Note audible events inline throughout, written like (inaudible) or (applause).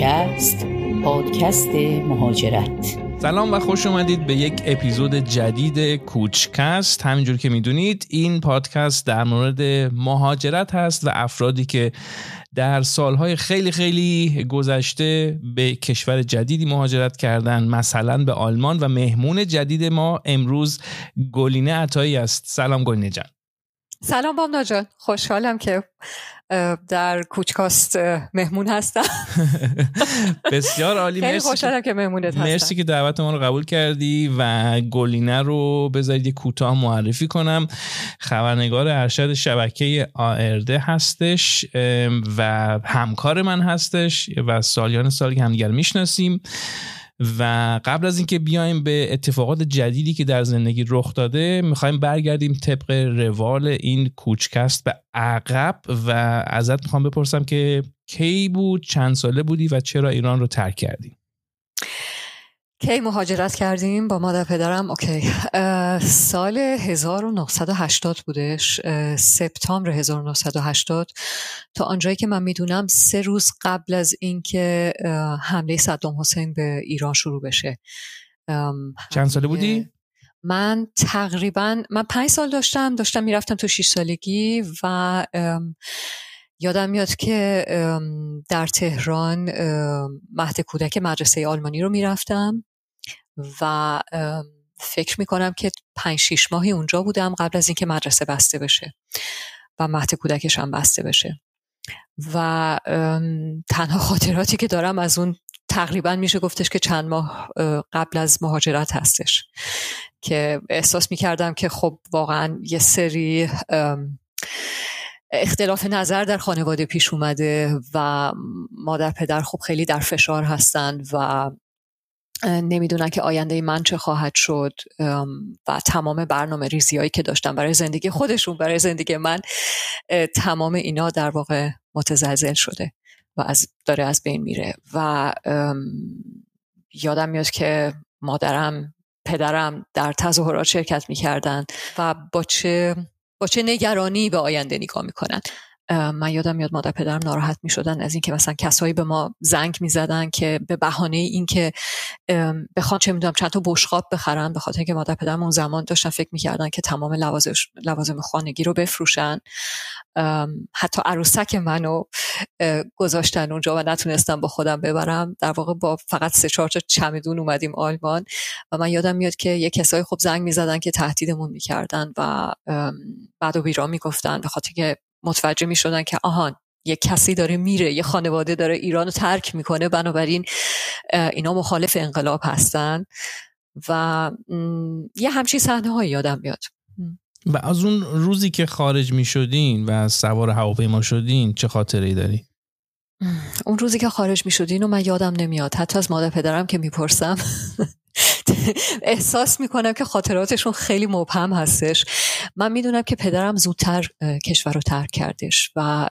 کوچکست پادکست مهاجرت. سلام و خوش اومدید به یک اپیزود جدید کوچکست. همینجور که می‌دونید این پادکست در مورد مهاجرت هست و افرادی که در سالهای خیلی خیلی گذشته به کشور جدیدی مهاجرت کردن مثلا به آلمان و مهمون جدید ما امروز گلینه عطایی است. سلام گلینه جان. سلام بام جان. خوشحالم که در کوچکاست مهمون هستم. (laughs) بسیار عالی مرسی خوشحالم که مهمونت هستم. مرسی که دعوت ما رو قبول کردی و گلینه رو بذارید یه کوتاه معرفی کنم. خبرنگار ارشد شبکه آرده هستش و همکار من هستش و سالیان سالی که همدیگر می‌شناسیم. و قبل از اینکه بیایم به اتفاقات جدیدی که در زندگی رخ داده می‌خوایم برگردیم طبق روال این کوچکست به عقب و ازت می‌خوام بپرسم که کی بود چند ساله بودی و چرا ایران رو ترک کردی؟ کی مهاجرت کردیم با مادر پدرم؟ اوکی. سال 1980 بودش. سپتامبر 1980 تا آنجایی که من می‌دونم سه روز قبل از اینکه حمله صدام حسین به ایران شروع بشه. چند ساله بودی؟ من تقریبا من پنج سال داشتم. داشتم می‌رفتم تو شیش سالگی و یادم میاد که در تهران مهد کودک مدرسه آلمانی رو می‌رفتم. و فکر می‌کنم که پنج شیش ماهی اونجا بودم قبل از اینکه مدرسه بسته بشه و مهد کودکش هم بسته بشه. و تنها خاطراتی که دارم از اون تقریبا میشه گفتش که چند ماه قبل از مهاجرت هستش. که احساس می‌کردم که خب واقعا یه سری اختلاف نظر در خانواده پیش اومده و مادر پدر خب خیلی در فشار هستند و نمی‌دونن که آینده من چه خواهد شد و تمام برنامه ریزی هایی که داشتم برای زندگی خودشون برای زندگی من تمام اینا در واقع متزلزل شده و از داره از بین میره و یادم میاد که مادرم پدرم در تظاهرات شرکت می‌کردن و با چه با چه نگرانی به آینده نگاه می‌کنن. من یادم میاد مادر پدرم ناراحت می شدن از اینکه مثلا کسایی به ما زنگ می زدن که به بهانه اینکه بخوان چه می‌دونم چند تا بشقاب بخرن به خاطر اینکه مادر پدرم اون زمان داشتن فکر می‌کردن که تمام لوازم خانگی رو بفروشن. حتی عروسک منو گذاشتن اونجا و نتونستم با خودم ببرم. در واقع با فقط سه چهار تا چمدون اومدیم آلمان و من یادم میاد که یه کسایی خب زنگ می‌زدن که تهدیدمون می‌کردن و بعد و بیرا می‌گفتن به خاطر که متوجه می شدن که آهان یه کسی داره میره یه خانواده داره ایران رو ترک می‌کنه. بنابراین اینا مخالف انقلاب هستن و یه همچین صحنه های یادم میاد. و از اون روزی که خارج می شدین و سوار هواپیما شدین چه خاطره ای داری؟ اون روزی که خارج می شدین و من یادم نمیاد. حتی از مادر پدرم که می‌پرسم. (laughs) (laughs) احساس می‌کنم که خاطراتشون خیلی مبهم هستش. من می‌دونم که پدرم زودتر کشور رو ترک کردش و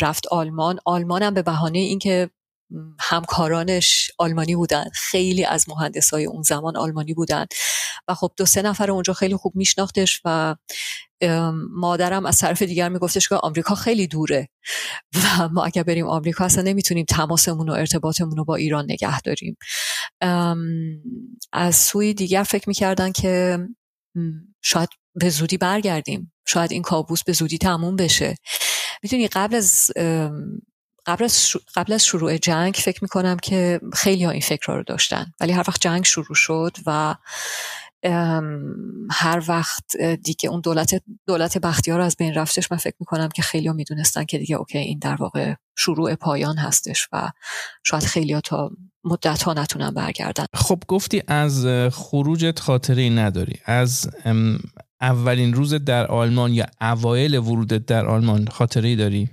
رفت آلمان. آلمانم به بهانه اینکه همکارانش آلمانی بودن. خیلی از مهندس های اون زمان آلمانی بودن. و خب دو سه نفر اونجا خیلی خوب میشناختش و مادرم از طرف دیگر میگفتش که آمریکا خیلی دوره و ما اگر بریم آمریکا اصلا نمی‌تونیم تماسمون و ارتباطمون رو با ایران نگه داریم. از سوی دیگر فکر می‌کردن که شاید به زودی برگردیم. شاید این کابوس به زودی تموم بشه. می‌تونی قبل از قبل از, قبل از شروع جنگ فکر می‌کنم که خیلی ها این فکر رو داشتن. ولی هر وقت جنگ شروع شد و هر وقت دیگه اون دولت دولت بختیار از بین رفتش من فکر می‌کنم که خیلی ها می‌دونستن که دیگه اوکی این در واقع شروع پایان هستش و شاید خیلی ها تا مدت ها نتونن برگردن. خب گفتی از خروجت خاطری نداری. از اولین روز در آلمان یا اوایل ورودت در آلمان خاطری داری؟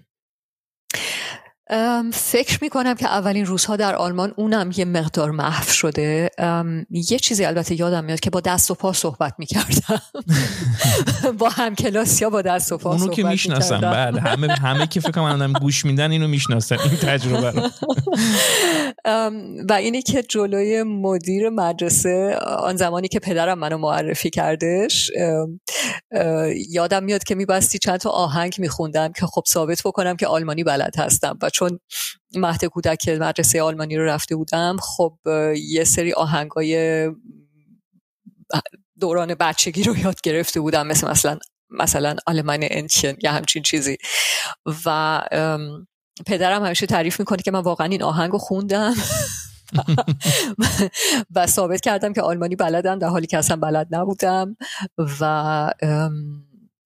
فکر می کنم که اولین روزها در آلمان اونم یه مقدار محو شده. یه چیزی البته یادم میاد که با دست و پا صحبت می کردم (laughs) با هم کلاس یا با دست و پا اونو که می‌شناسم. بله همه همه که فکر کنم گوش میدن اینو می‌شناسن. این تجربه رو. (laughs) و اینی که جلوی مدیر مدرسه آن زمانی که پدرم منو معرفی کردش یادم میاد که میبستی چند تا آهنگ میخوندم که خب ثابت بکنم که آلمانی بلد هستم و چون مهد کودک مدرسه آلمانی رو رفته بودم خب یه سری آهنگای دوران بچگی رو یاد گرفته بودم مثل مثلا مثلا آلمان انچن یا همچین چیزی. و پدرم همیشه تعریف می‌کنه که من واقعا این آهنگ رو خوندم. (laughs) و ثابت کردم که آلمانی بلدم در حالی که اصلا بلد نبودم. و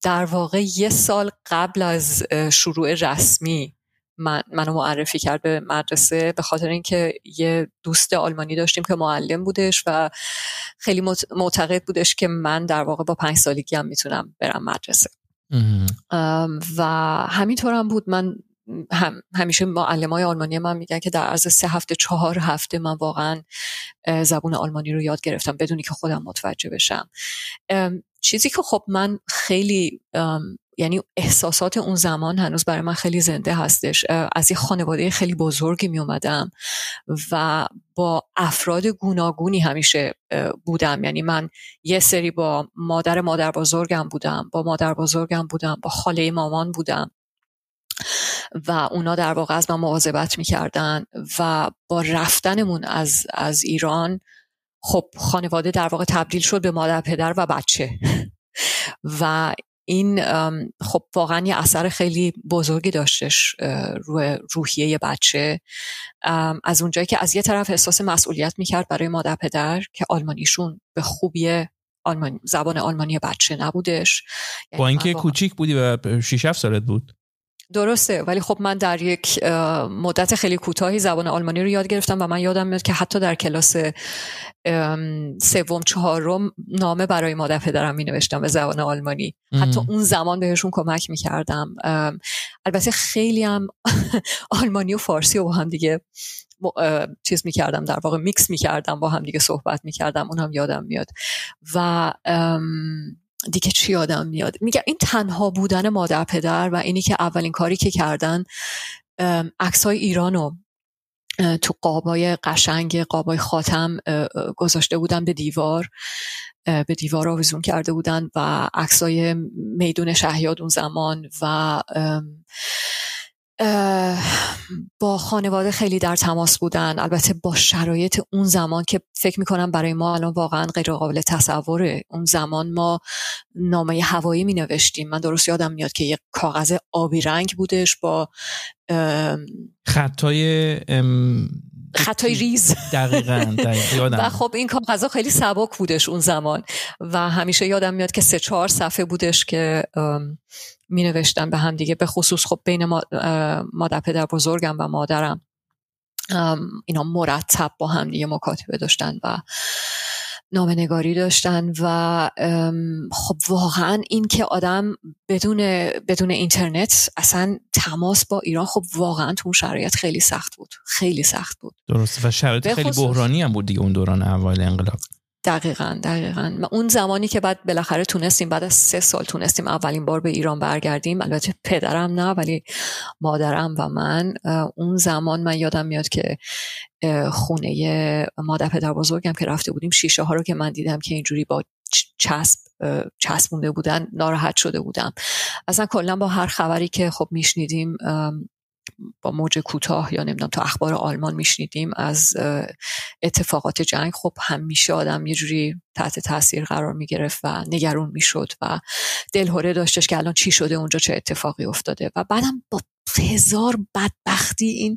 در واقع یه سال قبل از شروع رسمی من منو معرفی کرد به مدرسه به خاطر اینکه یه دوست آلمانی داشتیم که معلم بودش و خیلی معتقد بودش که من در واقع با پنج سالگی هم می‌تونم برم مدرسه. و همینطور هم بود. من هم همیشه های آلمانی من میگن که در عرض سه هفته چهار هفته من واقعا زبون آلمانی رو یاد گرفتم بدونی که خودم متوجه بشم. چیزی که خب من خیلی یعنی احساسات اون زمان هنوز برای من خیلی زنده هستش. از یه خانواده خیلی بزرگی می اومدم و با افراد گوناگونی همیشه بودم. یعنی من یه سری با مادر مادر بزرگم بودم با مادر بزرگم بودم با خاله مامان بودم و اونا در واقع از من مواظبت می‌کردن و با رفتنمون از, از ایران خب خانواده در واقع تبدیل شد به مادر پدر و بچه. و این خب واقعا یه اثر خیلی بزرگی داشتش روی روحیه بچه. از اونجایی که از یه طرف احساس مسئولیت می‌کرد برای مادر پدر که آلمانیشون به خوبی آلمانی زبان آلمانی بچه نبودش. با یعنی اینکه کوچیک بودی و 6 سالت بود. درسته ولی خب من در یک مدت خیلی کوتاهی زبان آلمانی رو یاد گرفتم و من یادم میاد که حتی در کلاس سوم چهارم نامه برای مادر پدرم می نوشتم به زبان آلمانی. حتی اون زمان بهشون کمک می کردم البته خیلی هم (laughs) آلمانی و فارسی و با هم دیگه چیز می کردم در واقع میکس می کردم با هم دیگه صحبت می کردم اون هم یادم میاد. و دیگه چی یادم میاد؟ میگه این تنها بودن مادر پدر و اینی که اولین کاری که کردن عکس های ایرانو تو قابای قشنگ قابای خاتم گذاشته بودن به دیوار به دیوار آویزون کرده بودن و عکسای میدون شهیاد اون زمان و با خانواده خیلی در تماس بودن. البته با شرایط اون زمان که فکر می‌کنم برای ما الان واقعا غیر قابل تصوره. اون زمان ما نامه هوایی می نوشتیم من درست یادم میاد که یک کاغذ آبی رنگ بودش با خطای خطای ریز. دقیقا, و خب این کاغذ خیلی سبک بودش اون زمان. و همیشه یادم میاد که سه چهار صفحه بودش که می نوشتم به هم دیگه. به خصوص خب بین مادر پدر بزرگم و مادرم اینا مرتب با هم دیگه مکاتبه داشتن و نامنگاری داشتن و خب واقعا این که آدم بدون بدون اینترنت اصلا تماس با ایران خب واقعا تو اون شرایط خیلی سخت بود. خیلی سخت بود. درست و شرایط خیلی بحرانی هم بود دیگه اون دوران اول انقلاب. دقیقا دقیقا. اون زمانی که بعد بالاخره تونستیم بعد از سه سال تونستیم اولین بار به ایران برگردیم البته پدرم نه ولی مادرم و من اون زمان من یادم میاد که خونه مادر پدر بزرگم که رفته بودیم شیشه ها رو که من دیدم که اینجوری با چسب چسبونده بودن ناراحت شده بودم. اصلا کلا با هر خبری که خب میشنیدیم با موج کوتاه یا نمی‌دونم تو اخبار آلمان میشنیدیم از اتفاقات جنگ. خب همیشه آدم یه جوری تحت تاثیر قرار می‌گرفت و نگران می‌شد و دلهوره داشتش که الان چی شده اونجا چه اتفاقی افتاده. و بعدم با هزار بدبختی این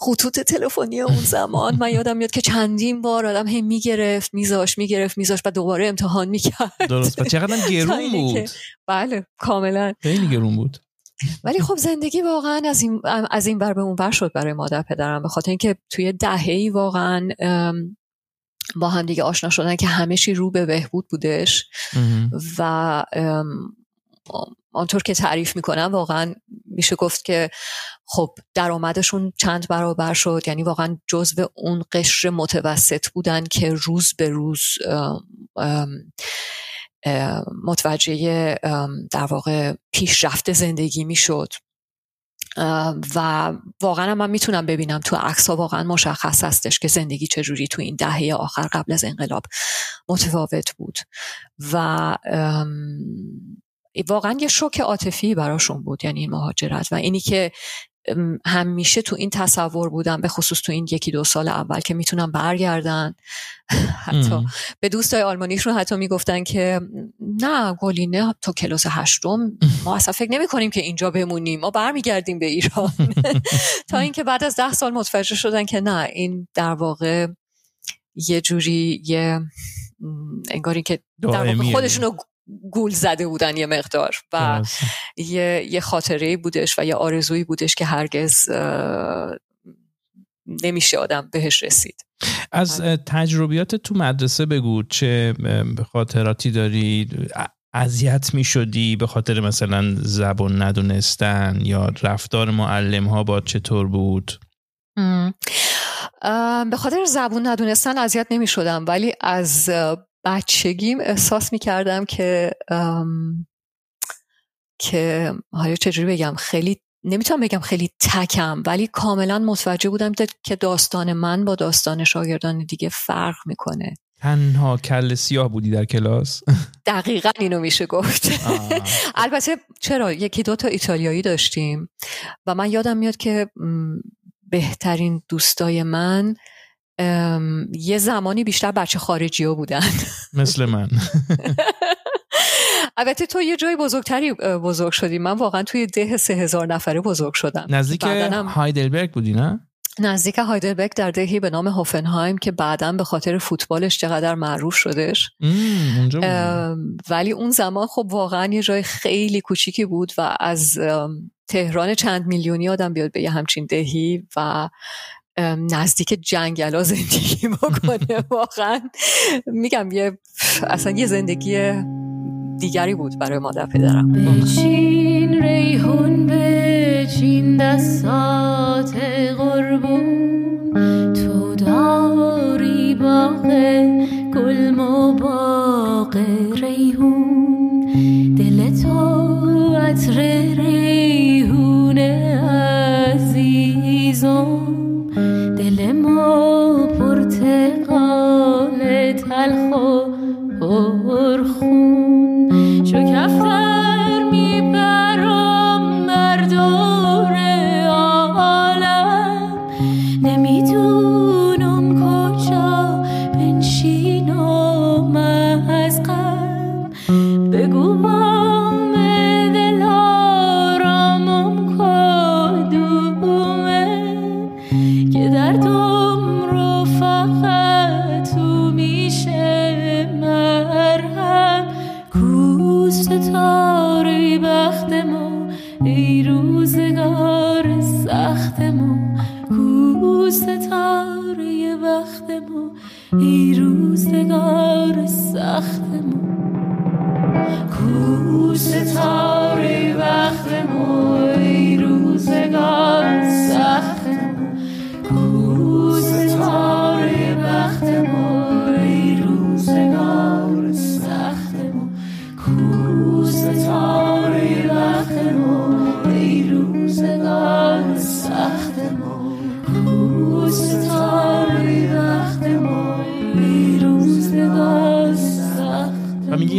خطوط تلفنی اون زمان من یادم میاد که چندین بار آدم هم می‌گرفت میذاش می‌گرفت میذاش و دوباره امتحان می‌کرد. درست. و چقدر (laughs) گرون بود. بله کاملا. خیلی گرون بود. ولی خب زندگی واقعا از این از این بر به اون بر شد برای مادر پدرم به خاطر اینکه توی دهه‌ای واقعا با هم دیگه آشنا شدن که همه رو به بهبود بودش و آنطور که تعریف می‌کنم واقعا میشه گفت که خب درآمدشون چند برابر شد. یعنی واقعا جزو اون قشر متوسط بودن که روز به روز متوجه در واقع پیشرفت زندگی می‌شد. و واقعا من می‌تونم ببینم تو عکس ها واقعا مشخص هستش که زندگی چجوری تو این دهه آخر قبل از انقلاب متفاوت بود. و واقعا یه شوک عاطفی براشون بود یعنی این مهاجرت. و اینی که همیشه تو این تصور بودم به خصوص تو این یکی دو سال اول که می‌تونم برگردن. (laughs) حتی به دوستای آلمانیشون حتی می‌گفتن که نه گلینه تو کلاس هشتم ما اصلا فکر نمی کنیم که اینجا بمونیم ما برمیگردیم به ایران. (laughs) (laughs) تا اینکه بعد از ده سال متوجه شدن که نه این در واقع یه جوری یه انگاری که در واقع خودشونو گول زده بودن یه مقدار و یه, یه خاطره بودش و یه آرزویی بودش که هرگز نمیشه آدم بهش رسید. از تجربیات تو مدرسه بگو چه خاطراتی داری؟ اذیت می شدی به خاطر مثلا زبان ندونستن یا رفتار معلم ها با چطور بود؟ به خاطر زبون ندونستن اذیت نمی شدم ولی از بچگیم احساس می کردم که که حالا چجوری بگم خیلی نمی‌تونم بگم خیلی تکم ولی کاملا متوجه بودم که داستان من با داستان شاگردان دیگه فرق می‌کنه. تنها کل سیاه بودی در کلاس؟ (laughs) دقیقا اینو میشه گفت. (laughs) البته چرا؟ یکی دوتا ایتالیایی داشتیم و من یادم میاد که بهترین دوستای من یه زمانی بیشتر بچه خارجی ها بودن. مثل من. (laughs) البته تو یه جای بزرگتری بزرگ شدی. من واقعا توی ده سه هزار نفره بزرگ شدم. نزدیک هایدلبرگ بودی نه؟ نزدیک هایدلبرگ در دهی به نام هوفنهایم که بعدا به خاطر فوتبالش چقدر معروف شدش. ولی اون زمان خب واقعا یه جای خیلی کوچیکی بود و از تهران چند میلیونی آدم بیاد به یه همچین دهی و نزدیک جنگلا زندگی بکنه (laughs) واقعا. میگم یه اصلا یه زندگی دیگری بود برای مادر پدرم. بچین ریحون بچین دستات قربون. تو داری باغ گل و باغ ریحون. دل تو عطر Or. ای روزگار سختمون کو ستاره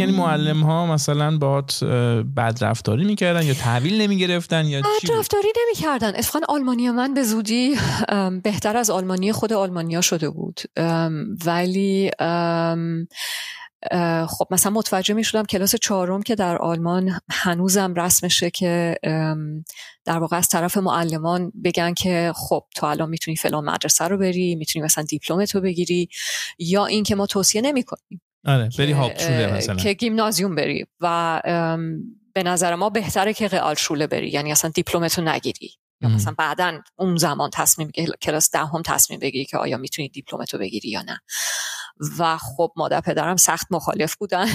یعنی معلم ها مثلا باهات بد رفتاری می‌کردن یا تحویل نمی‌گرفتن یا بد رفتاری نمی‌کردن. اتفاقا آلمانی من به زودی بهتر از آلمانی خود آلمانیا شده بود. ولی خب مثلا متوجه می شدم کلاس چهارم که در آلمان هنوزم رسمشه که در واقع از طرف معلمان بگن که خب تو الان می‌تونی فلان مدرسه رو بری می‌تونی مثلا دیپلمتو بگیری یا این که ما توصیه نمی کنیم آره بری مثلا. که گیمنازیوم بری و به نظر ما بهتره که رئال شوله بری. یعنی اصلا دیپلمتو نگیری. یا مثلا بعدا اون زمان تصمیم کلاس دهم ده تصمیم بگیری که آیا می‌تونی دیپلمتو بگیری یا نه. و خب مادر پدرم سخت مخالف بودن.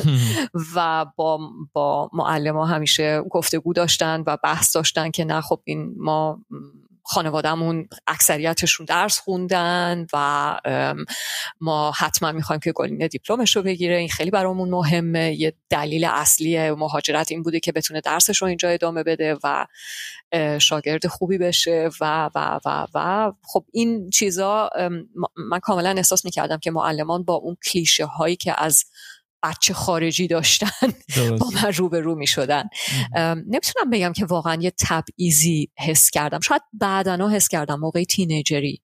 (laughs) و با با معلم ها همیشه گفتگو داشتن و بحث داشتن که نه خب این ما خانوادهمون اکثریتشون درس خوندن و ما حتما می‌خوایم که گلینه دیپلمش رو بگیره. این خیلی برامون مهمه. یه دلیل اصلی مهاجرت این بوده که بتونه درسش رو اینجا ادامه بده و شاگرد خوبی بشه و و و و. خب این چیزا من کاملا احساس می‌کردم که معلمان با اون کلیشه هایی که از بچه خارجی داشتن با من رو به رو می شدن نمی‌تونم بگم که واقعا یه تبعیزی حس کردم. شاید بعدنا حس کردم موقع تینیجری.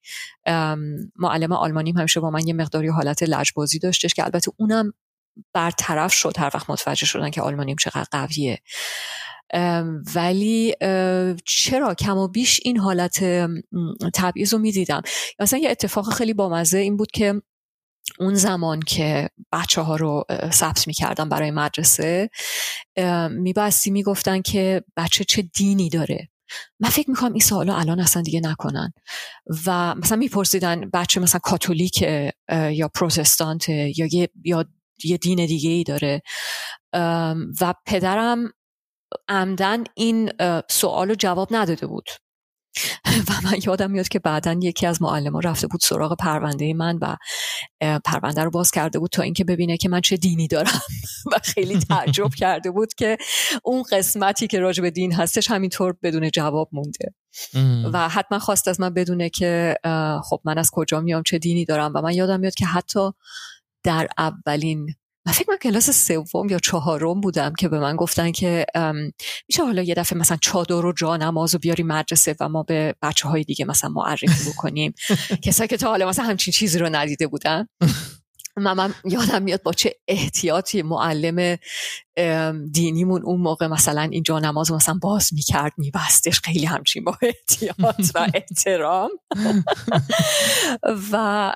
معلم آلمانی همیشه با من یه مقداری حالت لجبازی داشتش که البته اونم برطرف شد هر وقت متوجه شدن که آلمانیم چقدر قویه. ولی چرا کم و بیش این حالت تبعیض رو می‌دیدم. مثلا یه اتفاق خیلی بامزه این بود که اون زمان که بچه ها رو ثبت می‌کردن برای مدرسه میبستی می‌گفتن که بچه چه دینی داره. من فکر می‌کنم این سوالا الان اصلا دیگه نکنن. و مثلا میپرسیدن بچه مثلا کاتولیک یا پروتستانت یا یه, یا یه دین دیگه ای داره و پدرم عمدن این سوال رو جواب نداده بود. و من یادم میاد که بعدا یکی از معلم رفته بود سراغ پرونده من و پرونده رو باز کرده بود تا اینکه ببینه که من چه دینی دارم (laughs) و خیلی تعجب (laughs) کرده بود که اون قسمتی که راجع به دین هستش همینطور بدون جواب مونده. و حتما خواست از من بدونه که خب من از کجا میام چه دینی دارم و من یادم میاد که حتی در اولین من فکر من کلاس سوم یا چهارم بودم که به من گفتن که میشه حالا یه دفعه مثلا چادر و جا نماز و بیاری مدرسه و ما به بچه های دیگه مثلا معرفی بکنیم. (laughs) کسایی که تا حالا مثلا همچین چیزی رو ندیده بودن. (laughs) من, من یادم میاد با چه احتیاطی معلم دینیمون اون موقع مثلا این نماز مثلا باز می‌کرد میبستش. خیلی همچین با احتیاط و (laughs) احترام. و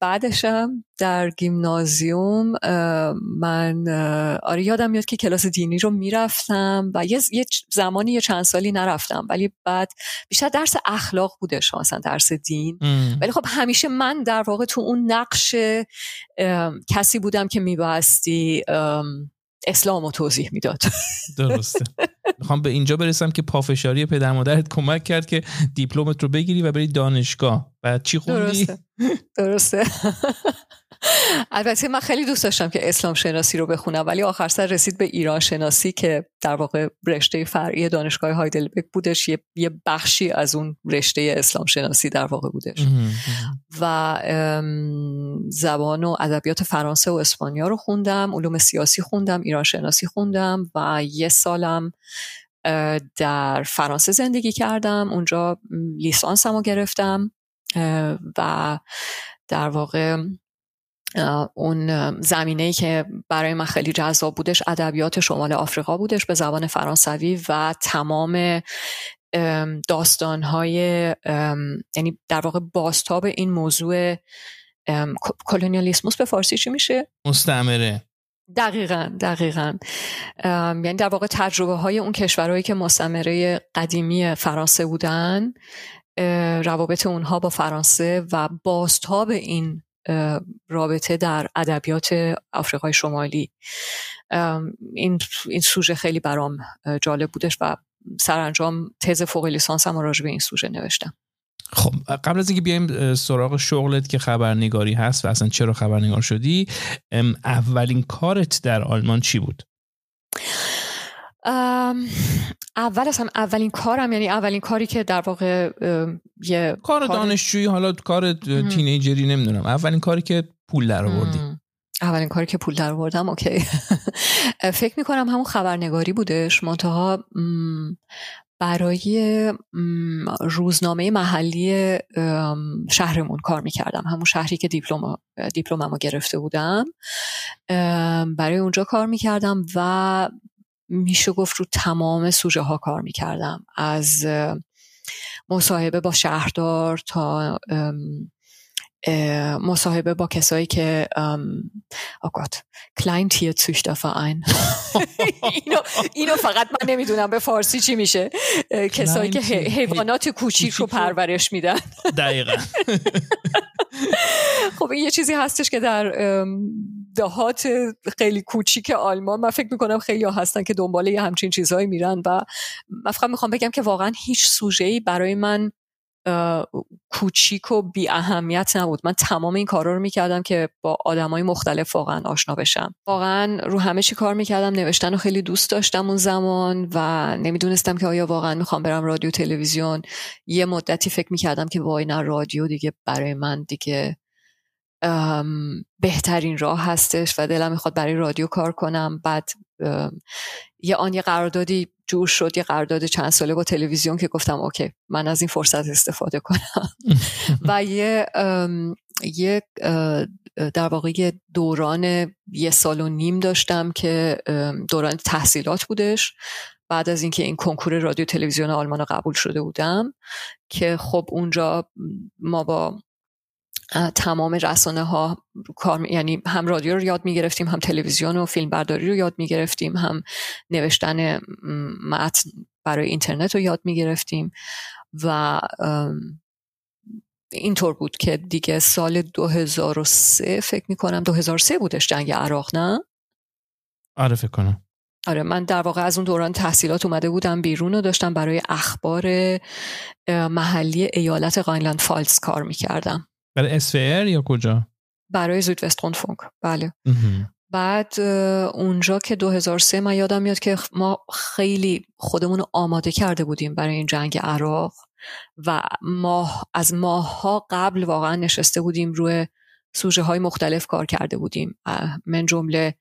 بعدشم در گیمنازیوم من آره یادم میاد که کلاس دینی رو می‌رفتم و یه, زمانی یه چند سالی نرفتم. ولی بعد بیشتر درس اخلاق بودش مثلا درس دین. ولی خب همیشه من در واقع تو اون نقش کسی بودم که میبستی. اسلام رو توضیح می‌داد. (laughs) درسته. می‌خوام به اینجا برسم که پافشاری پدر مادرت کمک کرد که دیپلمت رو بگیری و بری دانشگاه. و چی خوندی؟ درسته. درسته. (laughs) البته من خیلی دوست داشتم که اسلام شناسی رو بخونم ولی آخر سر رسید به ایران شناسی که در واقع رشته فرعی دانشگاه هایدلبرگ بودش. یه, یه بخشی از اون رشته اسلام شناسی در واقع بودش. و زبان و ادبیات فرانسه و اسپانیا رو خوندم علوم سیاسی خوندم ایران شناسی خوندم و یه سالم در فرانسه زندگی کردم. اونجا لیسانسم رو گرفتم و در واقع اون زمینه که برای من خیلی جذاب بودش ادبیات شمال آفریقا بودش به زبان فرانسوی و تمام داستانهای یعنی در واقع باستاب این موضوع کلونیالیسموس به فارسی چی میشه؟ مستعمره دقیقا دقیقا یعنی در واقع تجربه های اون کشورهایی که مستعمره قدیمی فرانسه بودن روابط اونها با فرانسه و باستاب این رابطه در ادبیات آفریقای شمالی. این این سوژه خیلی برام جالب بودش و سرانجام تز فوق لیسانس هم راجع به این سوژه نوشتم. خب قبل از اینکه بیایم سراغ شغلت که خبرنگاری هست و اصلا چرا خبرنگار شدی اولین کارت در آلمان چی بود؟ اول اصلا اولین کارم یعنی اولین کاری که در واقع یه کار دانشجویی حالا کار تینیجری نمی‌دونم. اولین کاری که پول در آوردی؟ اولین کاری که پول در آوردم اوکی. (laughs) فکر می‌کنم همون خبرنگاری بودش منتها برای روزنامه محلی شهرمون کار می‌کردم. همون شهری که دیپلم دیپلممو گرفته بودم. برای اونجا کار می‌کردم و میشه گفت رو تمام سوژه ها کار می‌کردم. از مصاحبه با شهردار تا مصاحبه با کسایی که آگات کلاین تیر این. (laughs) اینو, اینو فقط من نمی‌دونم به فارسی چی میشه. کسایی که حیوانات کوچیک رو پرورش میدن. دقیقا. (laughs) خب این یه چیزی هستش که در دهات خیلی کوچیک آلمان من فکر می‌کنم خیلی ها هستن که دنبال یه همچین چیزهایی میرن و من فقط می‌خوام بگم که واقعا هیچ سوژه‌ای برای من کوچیک و بی اهمیت نبود. من تمام این کارا رو می‌کردم که با آدمای مختلف واقعا آشنا بشم. واقعا رو همه چی کار می‌کردم نوشتن رو خیلی دوست داشتم اون زمان و نمی‌دونستم که آیا واقعا می‌خوام برم رادیو تلویزیون. یه مدتی فکر می‌کردم که وای نه رادیو دیگه برای من دیگه بهترین راه هستش و دلم می‌خواد برای رادیو کار کنم. بعد یه آن یه قراردادی جور شد یه قرارداد چند ساله با تلویزیون که گفتم اوکی من از این فرصت استفاده کنم. (laughs) و یه یه در واقع یه دوران یه سال و نیم داشتم که دوران تحصیلات بودش. بعد از اینکه این کنکور رادیو تلویزیون آلمان قبول شده بودم که خب اونجا ما با تمام رسانه ها کار یعنی هم رادیو رو یاد می گرفتیم هم تلویزیون و فیلم برداری رو یاد می گرفتیم هم نوشتن متن برای اینترنت رو یاد می گرفتیم و اینطور بود که دیگه سال 2003 فکر می کنم 2003 بودش جنگ عراق نه؟ آره فکر کنم. آره من در واقع از اون دوران تحصیلات اومده بودم بیرون و داشتم برای اخبار محلی ایالت قاینلند فالز کار می‌کردم. برای اسفر یا کجا؟ برای زود فونک. بله. بعد اونجا که 2003 من یادم میاد که ما خیلی خودمون رو آماده کرده بودیم برای این جنگ عراق و ماه از ماهها قبل واقعا نشسته بودیم روی سوژه های مختلف کار کرده بودیم. من جمله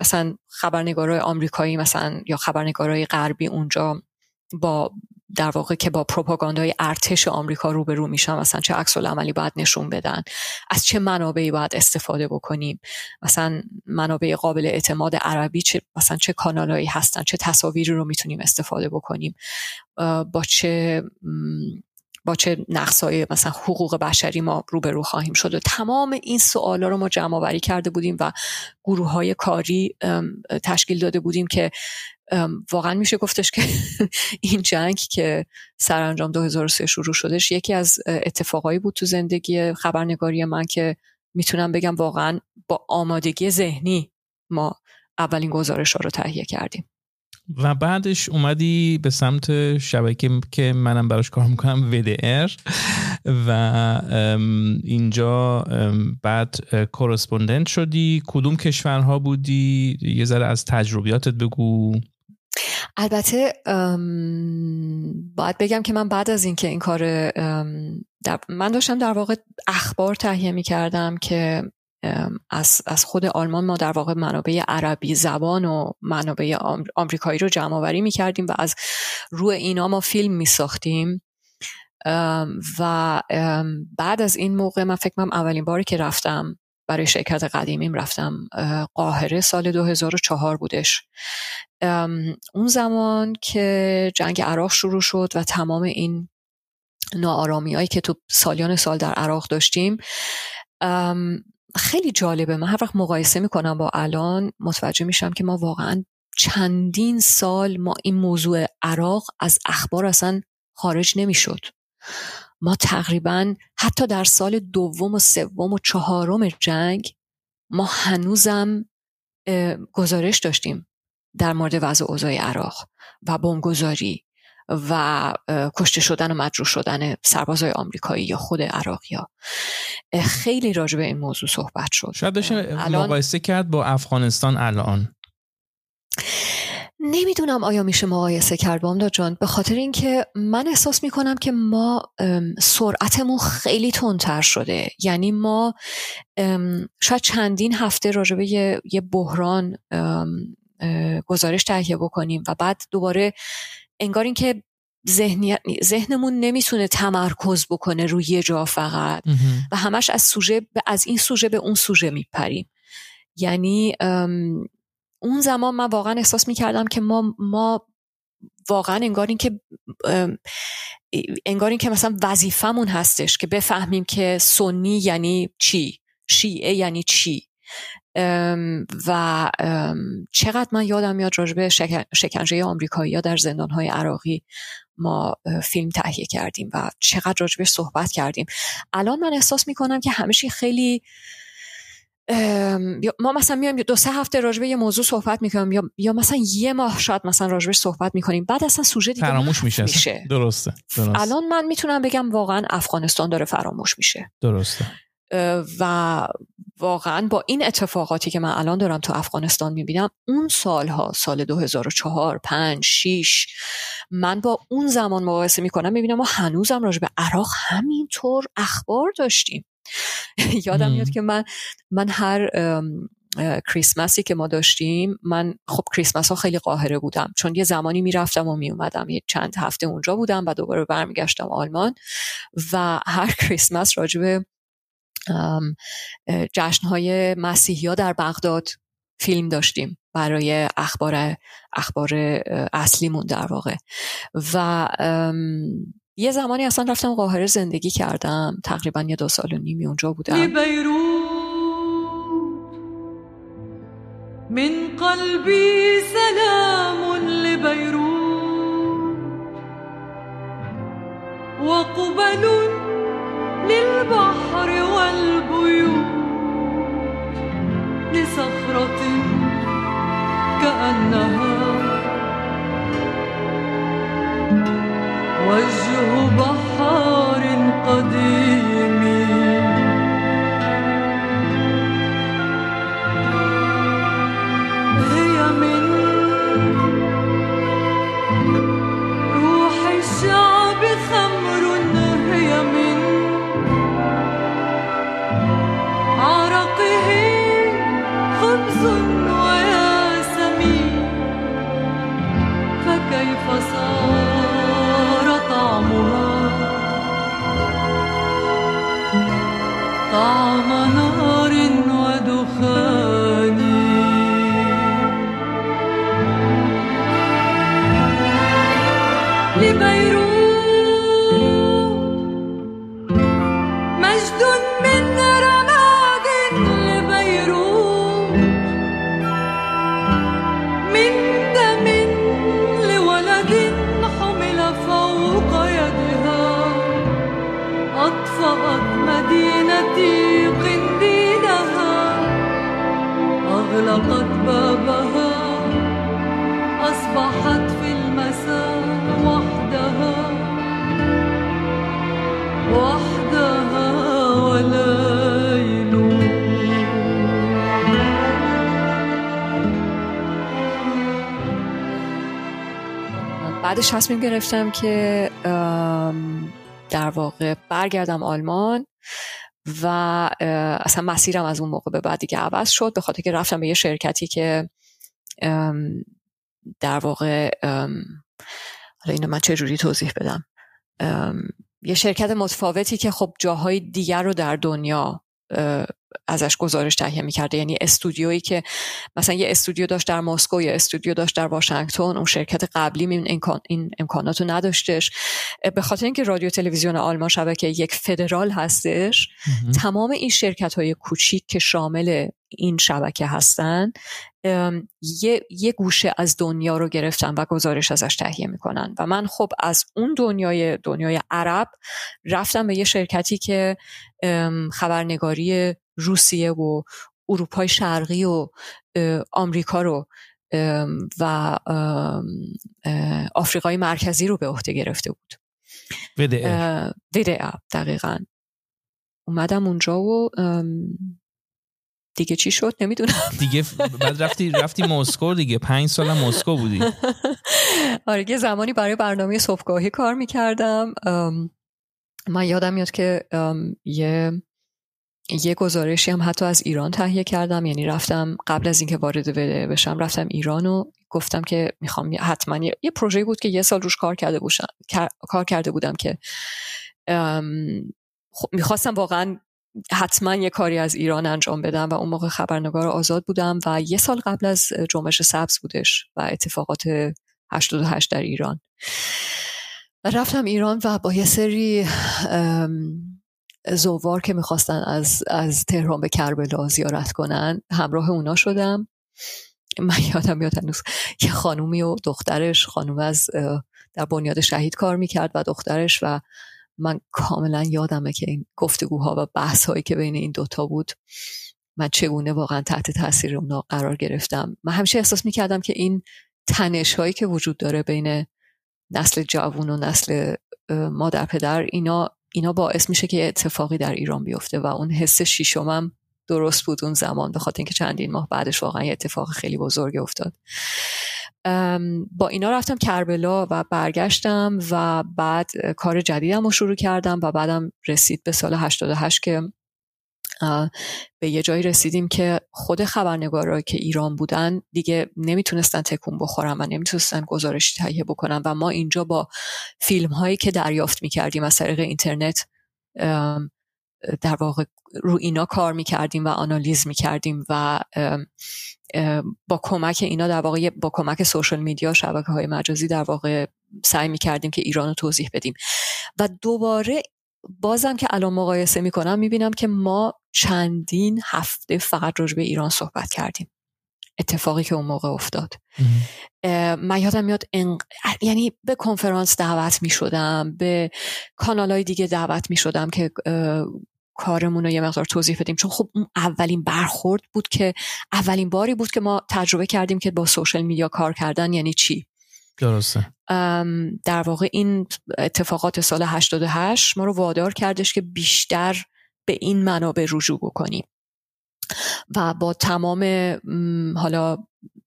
مثلا خبرنگارای آمریکایی مثلا یا خبرنگارای غربی اونجا با در واقع که با پروپاگاندای ارتش آمریکا روبرو میشن مثلا چه عکس عملی باید نشون بدن از چه منابعی باید استفاده بکنیم مثلا منابع قابل اعتماد عربی چه مثلا چه کانالایی هستن چه تصاویری رو می‌تونیم استفاده بکنیم با چه با چه نقصای مثلا حقوق بشری ما روبرو خواهیم شد. و تمام این سوالا رو ما جمع آوری کرده بودیم و گروه های کاری تشکیل داده بودیم که واقعا میشه گفتش که (laughs) این جنگ که سرانجام 2003 شروع شدش یکی از اتفاقایی بود تو زندگی خبرنگاری من که می‌تونم بگم واقعا با آمادگی ذهنی ما اولین گزارش ها رو تهیه کردیم. و بعدش اومدی به سمت شبکه که منم براش کار می‌کنم VDR و اینجا بعد کورسپوندنت شدی. کدوم کشورها بودی؟ یه ذره از تجربیاتت بگو. البته باید بگم که من بعد از اینکه این کار من داشتم در واقع اخبار تهیه می کردم که از, از خود آلمان ما در واقع منابع عربی زبان و منابع آمریکایی رو جمع آوری می کردیم و از روی اینا ما فیلم می ساختیم و بعد از این موقع من فکر اولین باری که رفتم برای شرکت قدیمیم رفتم قاهره سال 2004 بودش. اون زمان که جنگ عراق شروع شد و تمام این نارامی هایی که تو سالیان سال در عراق داشتیم خیلی جالبه. من هر وقت مقایسه می‌کنم با الان متوجه میشم که ما واقعا چندین سال ما این موضوع عراق از اخبار اصلا خارج نمی‌شد. ما تقریبا حتی در سال دوم و سوم و چهارم جنگ ما هنوزم گزارش داشتیم در مورد وضع اوضاع عراق و بمبگذاری و کشته شدن و مجروح شدن سربازای آمریکایی یا خود عراقی ها خیلی راجع به این موضوع صحبت شد. شاید بشه مقایسه کرد با افغانستان الان. نمی‌دونم آیا میشه مقایسه کرد بامدا جان. به خاطر اینکه من احساس می‌کنم که ما سرعتمون خیلی تندتر شده. یعنی ما شاید چندین هفته راجبه یه, یه بحران گزارش تهیه بکنیم و بعد دوباره انگار اینکه ذهنیت ذهنمون نمی‌تونه تمرکز بکنه روی یه جا فقط. و همش از سوژه از این سوژه به اون سوژه میپریم. یعنی اون زمان من واقعا احساس می‌کردم که ما ما واقعا انگار این که انگار این که مثلا وظیفمون هستش که بفهمیم که سنی یعنی چی شیعه یعنی چی. و چقدر من یادم میاد راجبه شکنجه آمریکایی در زندانهای عراقی ما فیلم تهیه کردیم و چقدر راجبه صحبت کردیم. الان من احساس می‌کنم که همشی خیلی ما مثلا میایم دو سه هفته راجبه یه موضوع صحبت می‌کنیم یا یا مثلا یه ماه شاید مثلا راجبش صحبت می‌کنیم. بعد اصلا سوژه دیگه فراموش میشه, میشه. درسته. درسته. الان من می‌تونم بگم واقعا افغانستان داره فراموش میشه. درسته. و واقعا با این اتفاقاتی که من الان دارم تو افغانستان می‌بینم اون سالها سال 2004 5 6 من با اون زمان مقایسه می‌کنم می‌بینم ما هنوزم راجع به عراق همینطور اخبار داشتیم. (laughs) یادم میاد که من من هر کریسمسی که ما داشتیم من خب کریسمس ها خیلی قاهره بودم. چون یه زمانی می‌رفتم و میومدم یه چند هفته اونجا بودم و دوباره برمیگشتم آلمان. و هر (laughs) کریسمس راجب جشنهای مسیحی ها در بغداد فیلم داشتیم. برای اخبار اخبار اصلیمون در واقع. و یه زمانی اصلا رفتم قاهره زندگی کردم. تقریبا یه دو سال و نیمی اونجا بودم. من قلبی سلام لبیروت. وقبل للبحر والبيوت لصخرة كأنها وجه بحار قديم. هي من روح الشعب خمر هي من عرقه خبز وياسمين. فكيف صار؟ aman بعدش تصمیم گرفتم که در واقع برگردم آلمان و اصلا مسیرم از اون موقع به بعد دیگه عوض شد به خاطر که رفتم به یه شرکتی که در واقع حالا اینو من چجوری توضیح بدم؟ یه شرکت متفاوتی که خب جاهای دیگر رو در دنیا ازش گزارش تهیه می‌کرده. یعنی استودیویی که مثلا یه استودیو داشت در مسکو یا استودیو داشت در واشنگتن اون شرکت قبلی این, امکان این امکانات رو نداشتش به خاطر اینکه رادیو تلویزیون آلمان شبکه یک فدرال هستش تمام این شرکت های کوچیک که شامل این شبکه هستن یه،, یه گوشه از دنیا رو گرفتن و گزارش ازش تهیه می‌کنن. و من خب از اون دنیای دنیای عرب رفتم به یه شرکتی که خبرنگاری روسیه و اروپای شرقی و آمریکا رو و آفریقای مرکزی رو به عهده گرفته بود. ویدئ دقیقا. اومدم اونجا و دیگه چی شد؟ نمی‌دونم. دیگه بعد رفتی رفتی مسکو دیگه. پنج سال مسکو بودی. (laughs) آره یه زمانی برای برنامه صبحگاهی کار می‌کردم. من یادم میاد که یه یه گزارشی هم حتی از ایران تهیه کردم یعنی رفتم قبل از اینکه وارد بشم رفتم ایران و گفتم که می‌خوام حتما یه پروژه بود که یه سال روش کار کرده بودم کار کرده بودم که می‌خواستم واقعا حتما یه کاری از ایران انجام بدم و اون موقع خبرنگار آزاد بودم و یه سال قبل از جنبش سبز بودش و اتفاقات 88 در ایران. رفتم ایران و با یه سری زوار که می‌خواستن از, از تهران به کربلا زیارت کنن همراه اونا شدم. من یادم میاد هنوز یه خانومی و دخترش خانوم از در بنیاد شهید کار می‌کرد و دخترش و من کاملا یادمه که این گفتگوها و بحث هایی که بین این دوتا بود من چگونه واقعا تحت تاثیر اونا قرار گرفتم. من همیشه احساس می‌کردم که این تنش هایی که وجود داره بین نسل جوون و نسل مادر پدر اینا اینا باعث میشه که اتفاقی در ایران بیفته و اون حس شیشمم درست بود اون زمان به خاطر اینکه چندین ماه بعدش واقعا یه اتفاق خیلی بزرگی افتاد. با اینا رفتم کربلا و برگشتم و بعد کار جدیدم رو شروع کردم و بعدم رسید به سال 88 که به یه جایی رسیدیم که خود خبرنگارا که ایران بودن دیگه نمی‌تونستن تکون بخورن و نمی‌تونستن گزارشی تهیه بکنن و ما اینجا با فیلم هایی که دریافت می‌کردیم از طریق اینترنت در واقع رو اینا کار می‌کردیم و آنالیز می‌کردیم و با کمک اینا در واقع با کمک سوشل میدیا شبکه های مجازی در واقع سعی می‌کردیم که ایران رو توضیح بدیم. و دوباره بازم که الان مقایسه می‌کنم می‌بینم که ما چندین هفته فقط راجع به ایران صحبت کردیم. اتفاقی که اون موقع افتاد. من یادم میاد یعنی به کنفرانس دعوت می شدم به کانال های دیگه دعوت می شدم که کارمون رو یه مقدار توضیح بدیم. چون خب اون اولین برخورد بود که اولین باری بود که ما تجربه کردیم که با سوشل میدیا کار کردن یعنی چی. درسته. در واقع این اتفاقات سال 88 ما رو وادار کردش که بیشتر به این منابع رجوع بکنیم. و با تمام حالا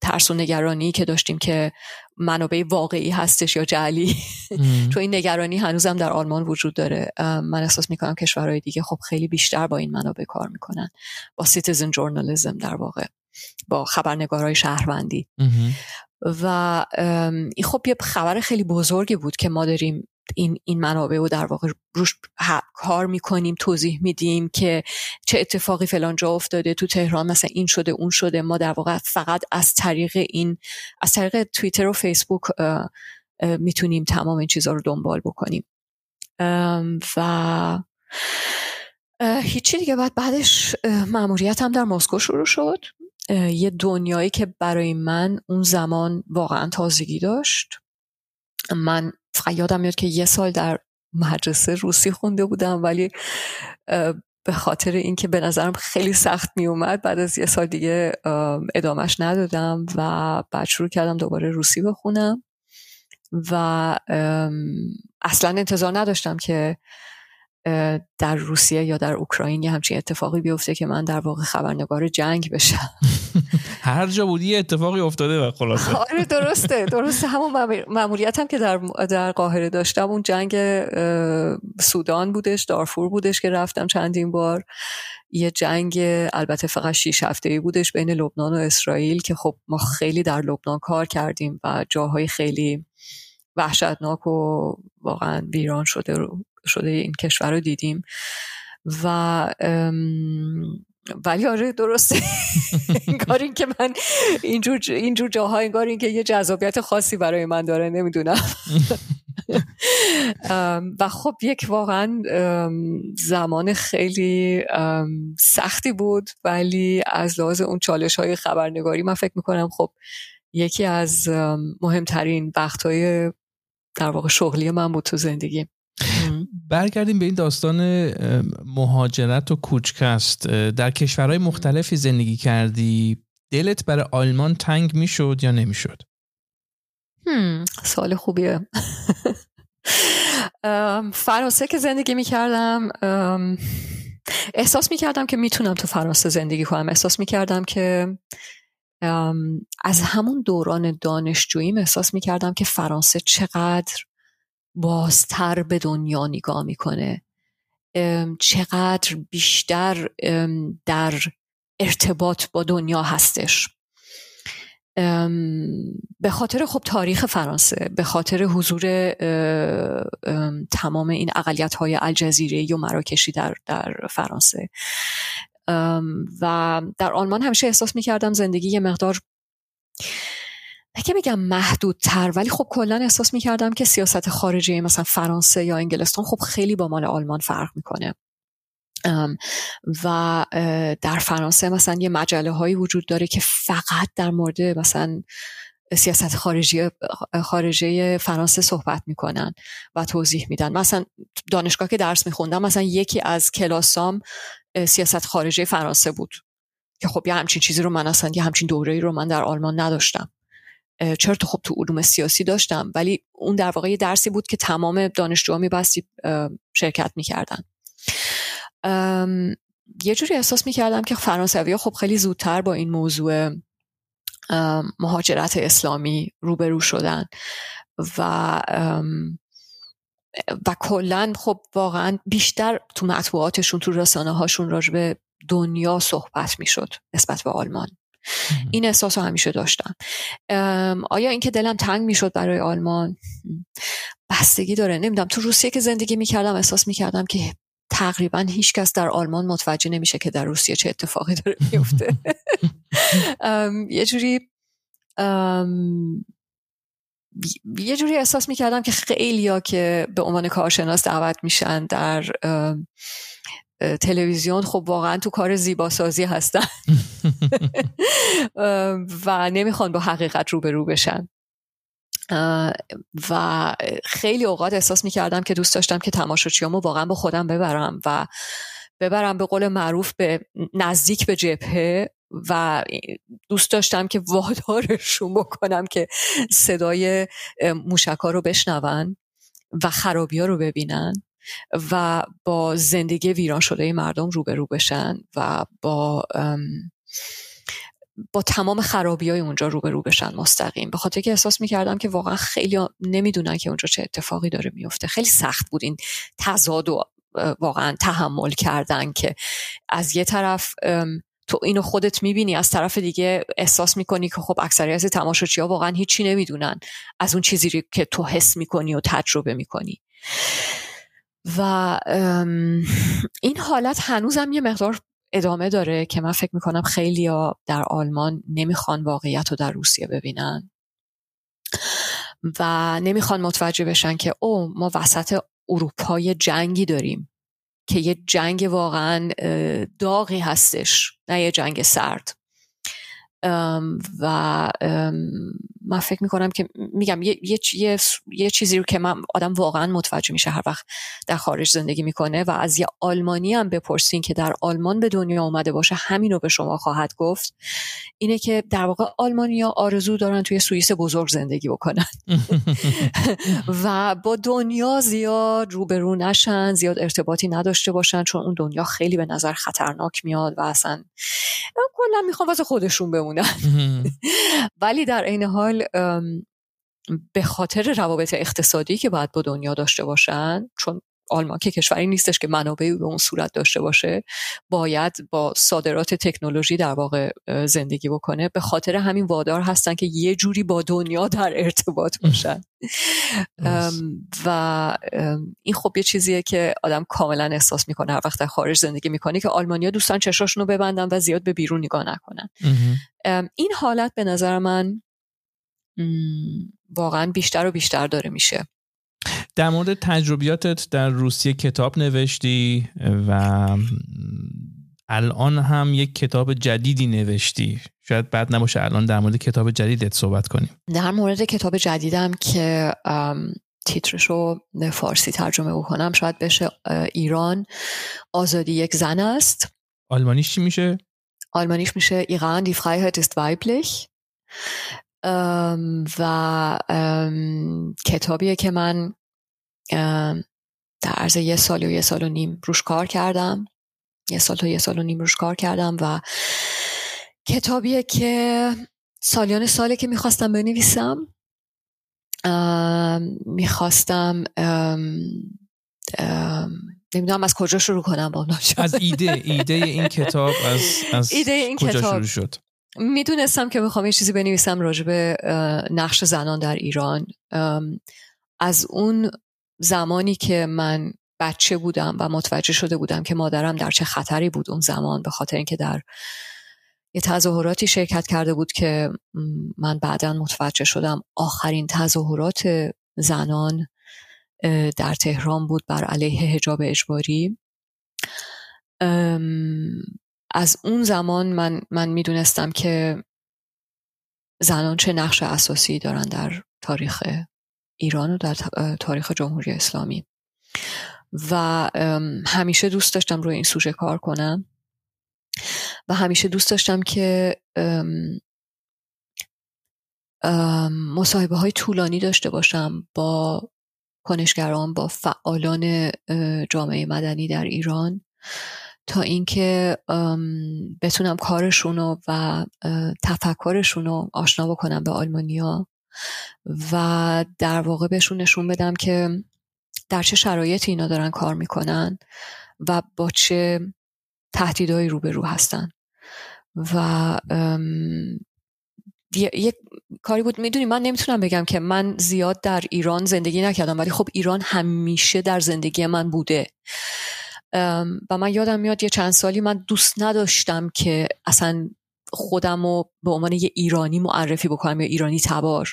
ترس و نگرانی که داشتیم که منابع واقعی هستش یا جعلی. چون (laughs) این نگرانی هنوزم در آلمان وجود داره. من احساس می‌کنم کشورهای دیگه خب خیلی بیشتر با این منابع کار می‌کنن. با citizen journalism در واقع. با خبرنگارای شهروندی. و این خب یه خبر خیلی بزرگی بود که ما داریم این این منابع رو در واقع روش کار می‌کنیم توضیح میدیم که چه اتفاقی فلان جا افتاده تو تهران مثلا این شده اون شده. ما در واقع فقط از طریق این از طریق توییتر و فیسبوک می‌تونیم تمام این چیزها رو دنبال بکنیم. و هیچی دیگه. بعد بعدش معمولیت هم در مسکو شروع شد. یه دنیایی که برای من اون زمان واقعا تازگی داشت. من یادم میاد که یه سال در مدرسه روسی خونده بودم ولی به خاطر اینکه به نظرم خیلی سخت می اومد بعد از یه سال دیگه ادامش ندادم و بعد شروع کردم دوباره روسی بخونم و اصلا انتظار نداشتم که در روسیه یا در اوکراین یه همچین اتفاقی بیفته که من در واقع خبرنگار جنگ بشم. (laughs) هر جا بودی اتفاقی افتاده و خلاصه. آره درسته درسته. همون ماموریت هم که در در قاهره داشتم اون جنگ سودان بودش دارفور بودش که رفتم چندین بار. یه جنگ البته فقط 6 هفته ای بودش بین لبنان و اسرائیل که خب ما خیلی در لبنان کار کردیم و جاهای خیلی وحشتناک و واقعا ویران شده رو شده این کشور رو دیدیم. و ولی آره درسته. (laughs) انگار این که من اینجور, اینجور جاها انگار این که یه جذابیت خاصی برای من داره نمی‌دونم. (laughs) و خب یک واقعا زمان خیلی سختی بود. ولی از لحاظ اون چالش های خبرنگاری من فکر می‌کنم خب یکی از مهمترین وقت های در واقع شغلی من بود تو زندگی برگردیم به این داستان مهاجرت و کوچکست. در کشورهای مختلفی زندگی کردی؟ دلت برای آلمان تنگ می‌شد یا نمی‌شد؟ سوال خوبیه. (laughs) فرانسه که زندگی می‌کردم احساس می‌کردم که می‌تونم تو فرانسه زندگی کنم. احساس می‌کردم که از همون دوران دانشجوییم احساس می‌کردم که فرانسه چقدر بازتر به دنیا نگاه می‌کنه. چقدر بیشتر در ارتباط با دنیا هستش. به خاطر خب تاریخ فرانسه به خاطر حضور تمام این اقلیت های الجزیره و مراکشی در, در فرانسه. و در آلمان همیشه احساس می‌کردم زندگی یه مقدار که بگم محدودتر ولی خب کلا احساس می‌کردم که سیاست خارجی مثلا فرانسه یا انگلستان خب خیلی با مال آلمان فرق می‌کنه. و در فرانسه مثلا یه مجله هایی وجود داره که فقط در مورد مثلا سیاست خارجی خارجه فرانسه صحبت می‌کنن و توضیح میدن. مثلا دانشگاه که درس میخوندم مثلا یکی از کلاسام سیاست خارجه فرانسه بود. که خب یه همچین چیزی رو من اصلا یه همچین دوره رو من در آلمان نداشتم. چرا تو خب تو علوم سیاسی داشتم ولی اون در واقع درسی بود که تمام دانشجوها میبستی شرکت می‌کردن. یه جوری احساس می‌کردم که فرانسوی خب خیلی زودتر با این موضوع مهاجرت اسلامی روبرو شدن و و کلا خب واقعا بیشتر تو مطبوعاتشون تو رسانه هاشون راجب دنیا صحبت می‌شد نسبت به آلمان. این احساس رو همیشه داشتم. آیا اینکه دلم تنگ می‌شد برای آلمان؟ بستگی داره. نمی‌دونم. تو روسیه که زندگی می‌کردم احساس می‌کردم که تقریبا هیچکس در آلمان متوجه نمیشه که در روسیه چه اتفاقی داره میفته (laughs) یه جوری یه جوری احساس می‌کردم که خیلی ها که به عنوان کارشناس دعوت میشن در تلویزیون خب واقعا تو کار زیباسازی هستن. (laughs) و نمی‌خوان با حقیقت روبرو بشن. و خیلی اوقات احساس می‌کردم که دوست داشتم که تماشاچیامو واقعا با خودم ببرم و ببرم به قول معروف به نزدیک به جبهه و دوست داشتم که وادارشون بکنم که صدای موشکا رو بشنون و خرابی ها رو ببینن. و با زندگی ویران شده مردم روبرو بشن و با با تمام خرابی های اونجا روبرو بشن مستقیم. به خاطر که احساس می‌کردم که واقعا خیلی نمی‌دونن که اونجا چه اتفاقی داره میفته خیلی سخت بود این تضاد و واقعا تحمل کردن که از یه طرف تو اینو خودت می‌بینی از طرف دیگه احساس می‌کنی که خب اکثریت تماشاچی ها واقعا هیچی نمی‌دونن از اون چیزی که تو حس می‌کنی و تجربه می‌کنی. و این حالت هنوزم یه مقدار ادامه داره که من فکر می‌کنم خیلی در آلمان نمی‌خوان واقعیت رو در روسیه ببینن. و نمی‌خوان متوجه بشن که او ما وسط اروپای جنگی داریم که یه جنگ واقعا داغی هستش نه یه جنگ سرد. و من فکر می‌کنم که میگم یه،, یه،, یه،, چیزی رو که من آدم واقعا متوجه میشه هر وقت در خارج زندگی می‌کنه و از یه آلمانی هم بپرسین که در آلمان به دنیا اومده باشه همین رو به شما خواهد گفت. اینه که در واقع آلمانیا آرزو دارن توی سوئیس بزرگ زندگی بکنن. (laughs) و با دنیا زیاد روبرو نشن زیاد ارتباطی نداشته باشن چون اون دنیا خیلی به نظر خطرناک میاد و اصلا کلا می‌خوان واسه خودشون بمونن. (laughs) ولی در عین حال به خاطر روابط اقتصادی که باید با دنیا داشته باشن چون آلمان که کشوری نیستش که منابعی به اون صورت داشته باشه باید با صادرات تکنولوژی در واقع زندگی بکنه. به خاطر همین وادار هستن که یه جوری با دنیا در ارتباط باشن. و این خب یه چیزیه که آدم کاملا احساس می‌کنه. هر وقت در خارج زندگی می‌کنه که آلمانیا دوستان چشاشون رو ببندن و زیاد به بیرون نگاه نکنن. این حالت به نظر من واقعا بیشتر و بیشتر داره میشه. در مورد تجربیاتت در روسیه کتاب نوشتی و الان هم یک کتاب جدیدی نوشتی. شاید بعد نباشه الان در مورد کتاب جدیدت صحبت کنیم. در مورد کتاب جدیدم که تیترش رو فارسی ترجمه بکنم شاید بشه ایران. آزادی یک زن است. آلمانیش چی میشه؟ آلمانیش میشه ایران دی فreiheit ist weiblich و کتابیه که من در عرض یه سال و یه سال و نیم روش کار کردم یه سال تا یه سال و نیم روش کار کردم و کتابیه که سالیان ساله که می‌خواستم بنویسم می‌خواستم نمی‌دونم از کجا شروع کنم با از ایده ایده این کتاب از, از ایده این کجا کتاب. شروع شد می‌دونستم که می‌خوام یه چیزی بنویسم راجع به نقش زنان در ایران. از اون زمانی که من بچه بودم و متوجه شده بودم که مادرم در چه خطری بود اون زمان به خاطر اینکه در یه تظاهراتی شرکت کرده بود که من بعدا متوجه شدم آخرین تظاهرات زنان در تهران بود بر علیه حجاب اجباری. از اون زمان من, من می‌دونستم که زنان چه نقش اساسی دارن در تاریخ ایران و در تاریخ جمهوری اسلامی. و همیشه دوست داشتم روی این سوژه کار کنم. و همیشه دوست داشتم که مصاحبه های طولانی داشته باشم با کنشگران با فعالان جامعه مدنی در ایران. تا اینکه بتونم کارشون و تفکرشون رو آشنا بکنم به آلمانیا و در واقع بهشون نشون بدم که در چه شرایطی اینا دارن کار می‌کنن و با چه تهدیدهایی روبرو هستن. و یک کاری بود می‌دونی من نمی‌تونم بگم که من زیاد در ایران زندگی نکردم ولی خب ایران همیشه در زندگی من بوده. و من یادم میاد یه چند سالی من دوست نداشتم که اصلا خودم رو به عنوان یه ایرانی معرفی بکنم یا ایرانی تبار.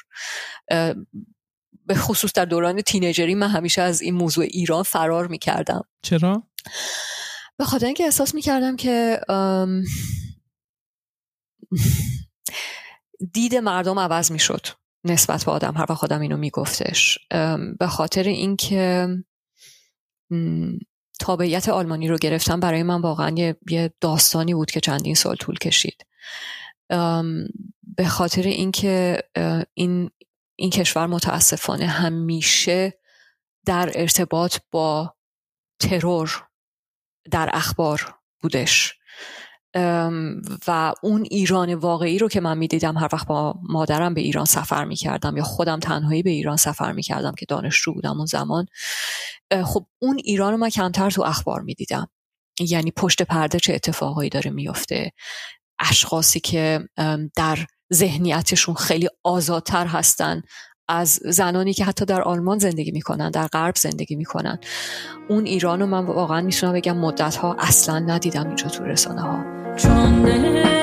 به خصوص در دوران تینیجری من همیشه از این موضوع ایران فرار می‌کردم. چرا؟ به خاطر اینکه احساس می‌کردم که دید مردم عوض می‌شد نسبت به آدم هر وقت آدم اینو میگفتش. به خاطر اینکه تابعیت آلمانی رو گرفتم. برای من واقعا یه داستانی بود که چندین سال طول کشید. به خاطر اینکه این این کشور متاسفانه همیشه در ارتباط با ترور در اخبار بودش. و اون ایران واقعی رو که من می‌دیدم هر وقت با مادرم به ایران سفر می‌کردم یا خودم تنهایی به ایران سفر می‌کردم که دانشجو بودم اون زمان خب اون ایران رو من کمتر تو اخبار می‌دیدم. یعنی پشت پرده چه اتفاقایی داره میفته اشخاصی که در ذهنیتشون خیلی آزادتر هستن از زنانی که حتی در آلمان زندگی می‌کنن در غرب زندگی می‌کنن. اون ایران رو من واقعا می‌تونم بگم مدت ها اصلا ندیدم اینجا تو رسانه ها چون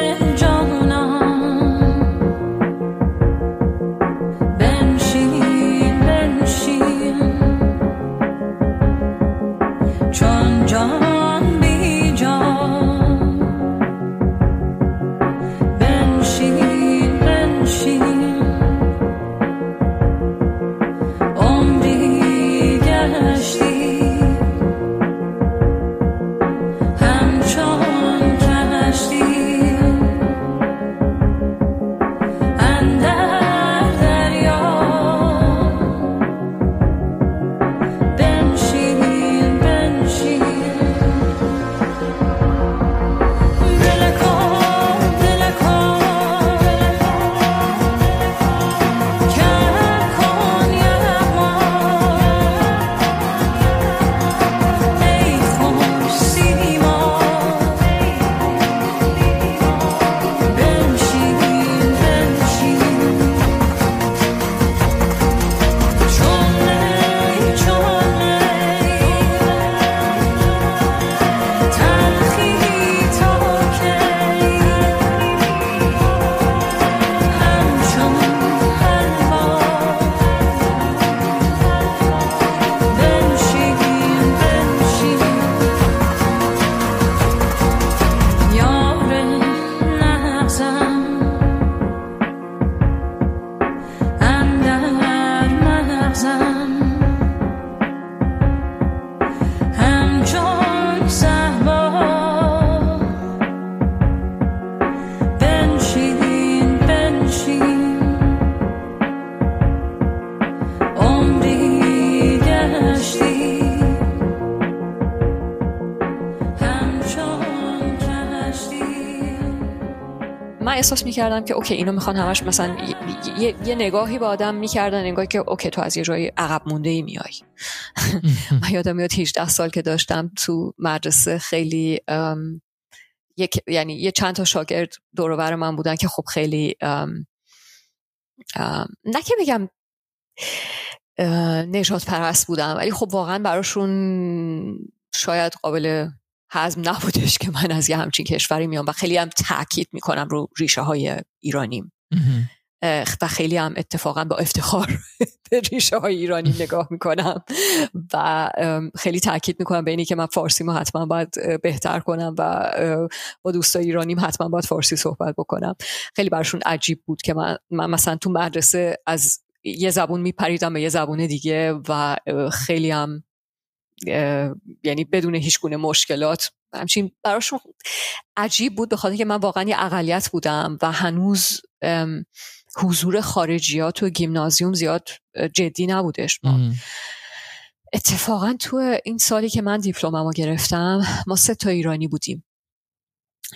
احساس می‌کردم که اوکی اینو می‌خوان همش مثلا یه, یه نگاهی به آدم می‌کردن انگار که اوکی تو از یه جای عقب مونده ای میای. (laughs) من یادم میاد 18 سال که داشتم تو مدرسه خیلی یک یعنی یه چند تا شاگرد دور من بودن که خب خیلی نه که بگم نجات پرست بودم ولی خب واقعا براشون شاید قابل حزم نبودش که من از یه همچین کشوری میام و خیلی هم تاکید می‌کنم رو ریشه های ایرانیم و خیلی هم اتفاقا با افتخار (laughs) به ریشه های ایرانی نگاه می‌کنم و خیلی تاکید می‌کنم به اینی که من فارسی ما حتما باید بهتر کنم و با دوستای ایرانیم حتما باید فارسی صحبت بکنم. خیلی برشون عجیب بود که من, من مثلا تو مدرسه از یه زبون میپریدم به یه زبون دیگه و خیلی هم یعنی بدون هیچ گونه مشکلات. همچین براشون عجیب بود بخاطر که من واقعا یه اقلیت بودم و هنوز حضور خارجیات تو گیمنازیوم زیاد جدی نبودش ما اتفاقا تو این سالی که من دیپلممو گرفتم ما سه تا ایرانی بودیم.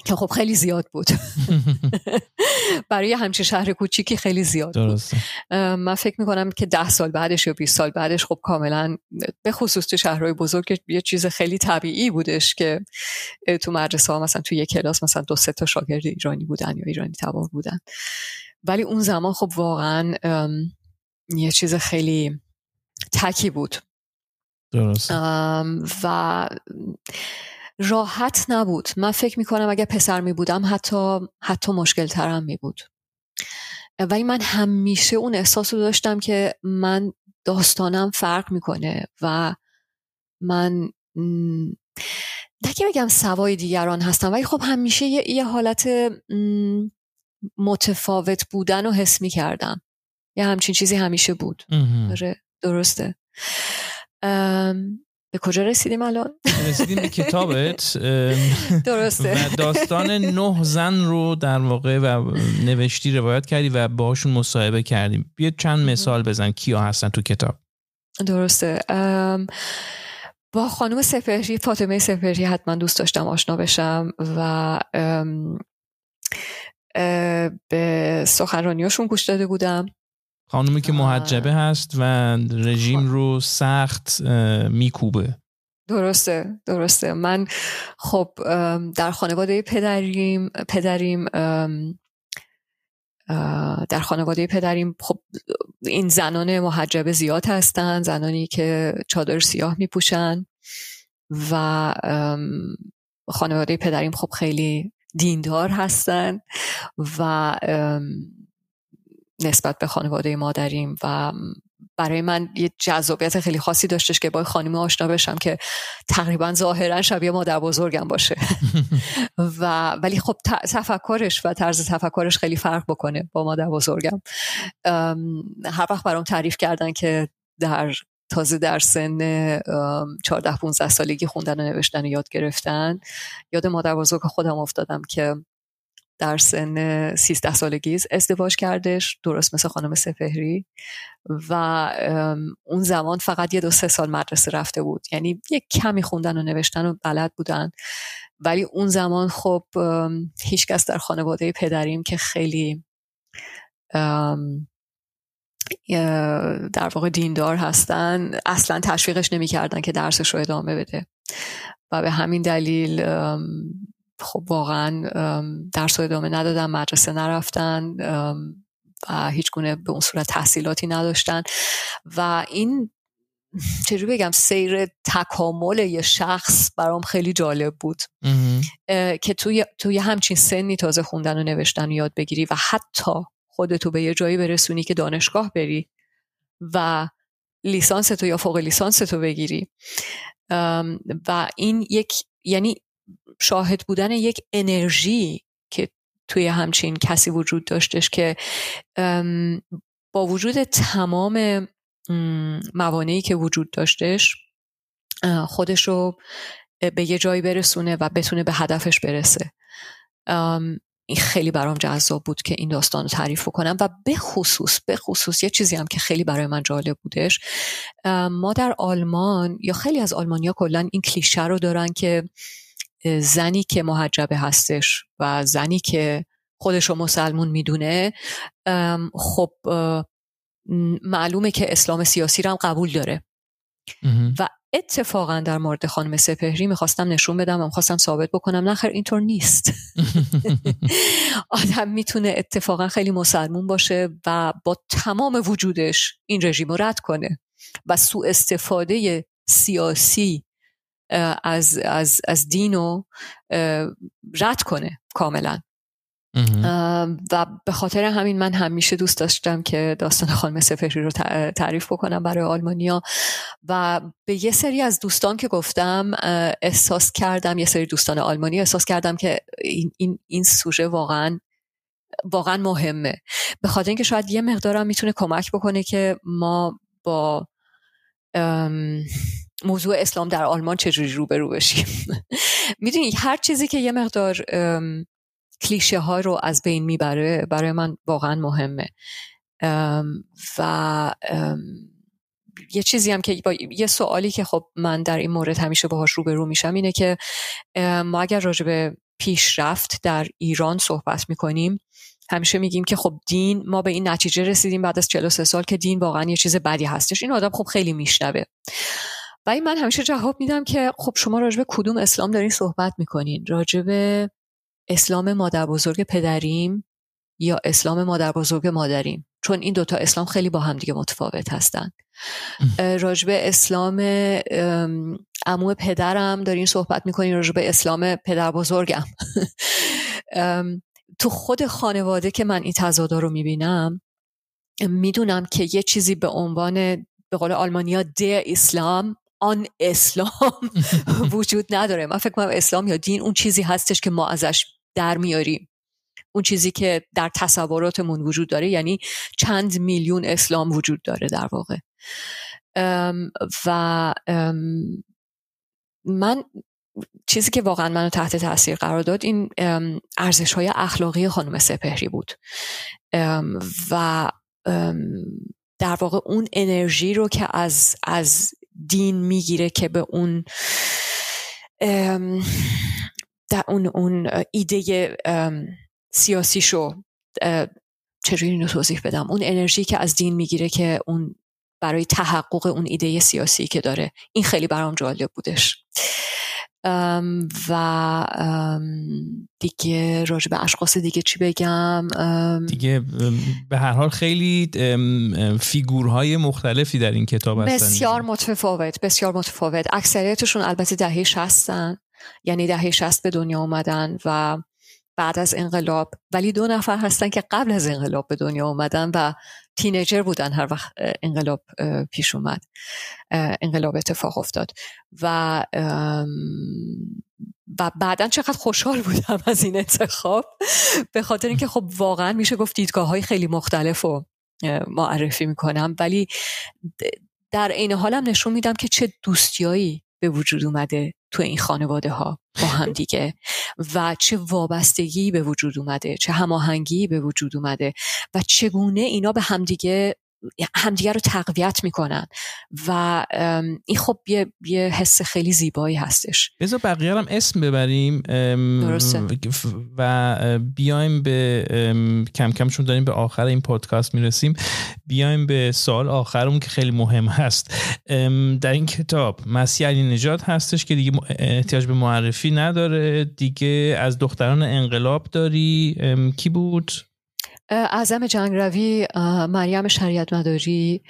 که خب خیلی زیاد بود. (laughs) برای همچین شهر کوچیکی خیلی زیاد درسته. بود من فکر می‌کنم که ده سال بعدش یا 20 سال بعدش خب کاملا به خصوص تو شهرهای بزرگ یه چیز خیلی طبیعی بودش که تو مدرسه ها مثلا تو یک کلاس مثلا دو سه تا شاگرد ایرانی بودن یا ایرانی تبار بودن. ولی اون زمان خب واقعا یه چیز خیلی تکی بود. درست و راحت نبود. من فکر می‌کنم اگر پسر می بودم حتی حتی مشکل ترم می بود ولی من همیشه اون احساس رو داشتم که من داستانم فرق می‌کنه و من نگه بگم سوای دیگران هستم ولی خب همیشه یه, یه حالت متفاوت بودن رو حس می کردم یه همچین چیزی همیشه بود. آره درسته. به کجا رسیدیم الان؟ رسیدیم به کتابت درسته. و داستان نه زن رو در واقع و نوشتی روایت کردی و باشون مصاحبه کردیم. بیا چند مثال بزن کیا هستن تو کتاب. درسته. با خانم سپهری فاطمه سپهری حتما دوست داشتم آشنا بشم و به سخنرانیاشون گوش داده بودم. خانومی که محجبه هست و رژیم رو سخت میکوبه. درسته درسته. من خب در خانواده پدریم پدریم در خانواده پدریم خب این زنان محجبه زیاد هستن زنانی که چادر سیاه میپوشن و خانواده پدریم خب خیلی دیندار هستن و نسبت به خانواده مادریم و برای من یه جذابیت خیلی خاصی داشتش که با خانمی آشنا بشم که تقریبا ظاهرا شبیه مادر بزرگم باشه. (laughs) و ولی خب تفکرش و طرز تفکرش خیلی فرق بکنه با مادر بزرگم. هر وقت برام تعریف کردن که در تازه در سن 14 15 سالگی خوندن و نوشتن و یاد گرفتن یاد مادر بزرگ خودم افتادم که در سن 13 سالگی ازدواج کردش درست مثل خانم سفهری و اون زمان فقط یه دو سه سال مدرسه رفته بود. یعنی یه کمی خوندن و نوشتن و بلد بودن. ولی اون زمان خب هیچکس در خانواده پدریم که خیلی در واقع دیندار هستن اصلا تشویقش نمی‌کردن که درسش رو ادامه بده. و به همین دلیل خب واقعا درس ادامه ندادن مدرسه نرفتن و هیچ گونه به اون صورت تحصیلاتی نداشتن. و این چجوری بگم سیر تکامل یه شخص برام خیلی جالب بود. که توی, توی همچین سنی تازه خوندن و نوشتن و یاد بگیری و حتی خودتو به یه جایی برسونی که دانشگاه بری و لیسانس تو یا فوق لیسانس تو بگیری و این یک یعنی شاهد بودن یک انرژی که توی همچین کسی وجود داشتش که با وجود تمام موانعی که وجود داشتش خودش رو به یه جایی برسونه و بتونه به هدفش برسه. این خیلی برام جذاب بود که این داستان رو تعریف کنم و به خصوص به خصوص یه چیزی هم که خیلی برای من جالب بودش. ما در آلمان یا خیلی از آلمانیا کلا این کلیشه رو دارن که زنی که محجبه هستش و زنی که خودش رو مسلمون می‌دونه خب معلومه که اسلام سیاسی رو هم قبول داره. و اتفاقا در مورد خانم سپهری می‌خواستم نشون بدم و می‌خواستم ثابت بکنم نخیر اینطور نیست. (laughs) آدم می‌تونه اتفاقا خیلی مسلمون باشه و با تمام وجودش این رژیم رو رد کنه و سوء استفاده سیاسی از, از, از دین رو رد کنه کاملا. و به خاطر همین من همیشه دوست داشتم که داستان خانم سفری رو تعریف بکنم برای آلمانیا. و به یه سری از دوستان که گفتم احساس کردم یه سری دوستان آلمانی احساس کردم که این, این, این سوژه واقعا واقعا مهمه. به خاطر اینکه شاید یه مقدارم می‌تونه کمک بکنه که ما با موضوع اسلام در آلمان چجوری روبرو بشیم؟ (laughs) می‌دونی هر چیزی که یه مقدار کلیشه ها رو از بین می‌بره برای من واقعا مهمه. و یه چیزی هم که با یه سوالی که خب من در این مورد همیشه باهاش روبرو میشم اینه که ما اگر راجع به پیشرفت در ایران صحبت می‌کنیم همیشه میگیم که خب دین ما به این نتیجه رسیدیم بعد از 43 سال که دین واقعا یه چیز بدی هستش. این آدم خب خیلی میشنوه. و این من همیشه جواب میدم که خب شما راجع به کدوم اسلام دارین صحبت می‌کنین؟ راجع به اسلام مادر بزرگ پدریم یا اسلام مادر بزرگ مادریم؟ چون این دوتا اسلام خیلی با هم دیگه متفاوت هستن. راجب اسلام امو پدرم دارین صحبت می‌کنین راجب اسلام پدر بزرگم. (laughs) تو خود خانواده که من این تضادا رو می‌بینم می‌دونم که یه چیزی به عنوان به قول آلمانیا ده اسلام آن اسلام (laughs) وجود نداره. من فکر کنم اسلام یا دین اون چیزی هستش که ما ازش در میاریم. اون چیزی که در تصوراتمون وجود داره یعنی چند میلیون اسلام وجود داره در واقع. و من چیزی که واقعا منو تحت تاثیر قرار داد این ارزش های اخلاقی خانم سپهری بود. و در واقع اون انرژی رو که از از دین می‌گیره که به اون در اون اون ایده سیاسی شو چجوری اینو توضیح بدم؟ اون انرژی که از دین می‌گیره که اون برای تحقق اون ایده سیاسی که داره. این خیلی برام جالب بودش. و دیگه راجع به اشخاص دیگه چی بگم؟ دیگه به هر حال خیلی فیگورهای مختلفی در این کتاب هستن. بسیار متفاوت بسیار متفاوت. اکثریتشون البته دهه شستن یعنی دهه شست به دنیا اومدن و بعد از انقلاب. ولی دو نفر هستن که قبل از انقلاب به دنیا اومدن و تینیجر بودن هر وقت انقلاب پیش اومد. انقلاب اتفاق افتاد. و و بعدا چقدر خوشحال بودم از این انتخاب. به خاطر اینکه خب واقعا میشه گفت دیدگاه های خیلی مختلف رو معرفی می‌کنم. ولی در عین حالم نشون میدم که چه دوستیایی به وجود اومده. تو این خانواده ها با هم دیگه. و چه وابستگی به وجود اومده چه هماهنگی به وجود اومده و چگونه اینا به همدیگه همدیگه رو تقویت می‌کنن. و این خب یه, یه حس خیلی زیبایی هستش. بذار بقیه هم اسم ببریم. درسته. و بیایم به کم کم چون داریم به آخر این پادکست می‌رسیم. بیایم به سال آخرمون که خیلی مهم هست. در این کتاب مسیح علی نجات هستش که دیگه احتیاج به معرفی نداره. دیگه از دختران انقلاب داری. کی بود؟ اعظم جنگروی مریم شریعت مداری.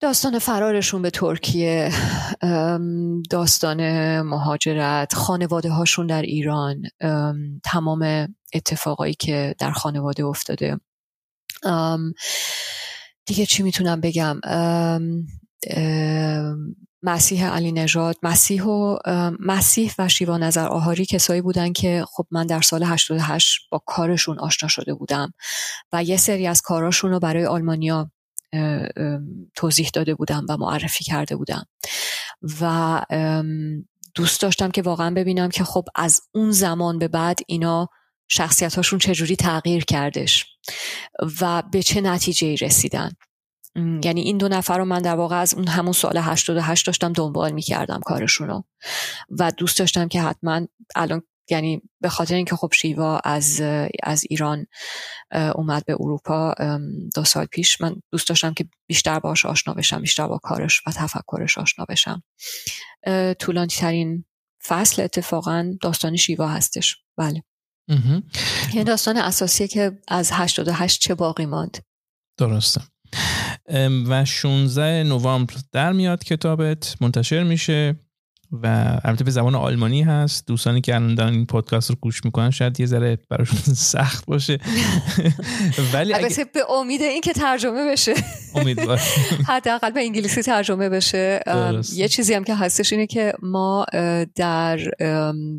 داستان فرارشون به ترکیه داستان مهاجرت خانواده هاشون در ایران تمام اتفاقایی که در خانواده افتاده. دیگه چی می‌تونم بگم؟ مسیح علی نژاد مسیح و مسیح و شیوا نظر آهاری کسایی بودن که خب من در سال 88 با کارشون آشنا شده بودم و یه سری از کاراشون رو برای آلمانیا توضیح داده بودم و معرفی کرده بودم و دوست داشتم که واقعا ببینم که خب از اون زمان به بعد اینا شخصیت هاشون چجوری تغییر کردش و به چه نتیجه رسیدن. یعنی این دو نفر رو من در واقع از اون همون سال 88 داشتم دنبال می‌کردم کارشون رو. و دوست داشتم که حتما الان یعنی به خاطر اینکه خب شیوا از از ایران اومد به اروپا دو سال پیش من دوست داشتم که بیشتر باش آشنا بشم بیشتر با کارش و تفکرش آشنا بشم. طولانی ترین فصل اتفاقا داستان شیوا هستش. بله. یه داستان اساسیه که از 88 چه باقی ماند؟ درسته. و 16 نوامبر در میاد کتابت منتشر میشه و البته به زبان آلمانی هست. دوستانی که الان دارن این پادکست رو گوش می‌کنن شاید یه ذره براشون (laughs) سخت باشه. (laughs) ولی اگه... به امید این که ترجمه بشه. امیدوار (laughs) حداقل به انگلیسی ترجمه بشه. یه چیزی هم که هستش اینه که ما در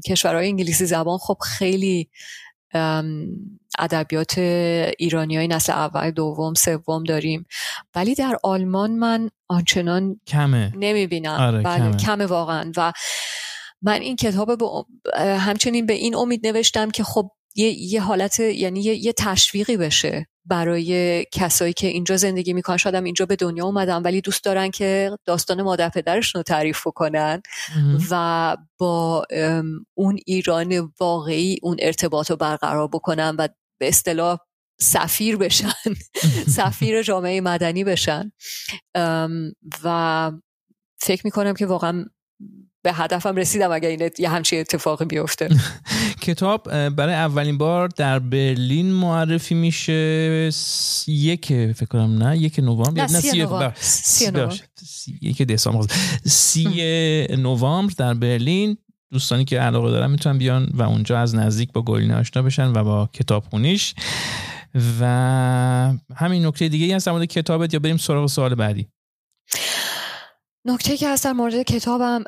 کشورهای انگلیسی زبان خب خیلی ادبیات ایرانی های نسل اول دوم سوم داریم. ولی در آلمان من آنچنان کمه. نمی‌بینم. آره، بله کمه. کمه واقعا. و من این کتاب همچنین به این امید نوشتم که خب یه, یه حالت یعنی یه, یه تشویقی بشه برای کسایی که اینجا زندگی می‌کنن. شاید اینجا به دنیا اومدن ولی دوست دارن که داستان مادر پدرشون رو تعریف کنن و با اون ایران واقعی اون ارتباط رو برقرار بکنن و به اصطلاح سفیر بشن (laughs) سفیر جامعه مدنی بشن. و فکر می‌کنم که واقعا به هدفم رسیدم اگر این یه همچین اتفاقی بیفته. (laughs) کتاب برای اولین بار در برلین معرفی میشه یک فکر کنم نه؟ یک نوامبر؟ نه سی نوامبر. یک دسامبر. سی (laughs) نوامبر در برلین. دوستانی که علاقه دارن می‌تونن بیان و اونجا از نزدیک با گلینه آشنا بشن و با کتاب خونیش و همین نکته دیگه ای هست در مورد کتابت یا بریم سراغ سوال بعدی؟ نکته که هست در مورد کتابم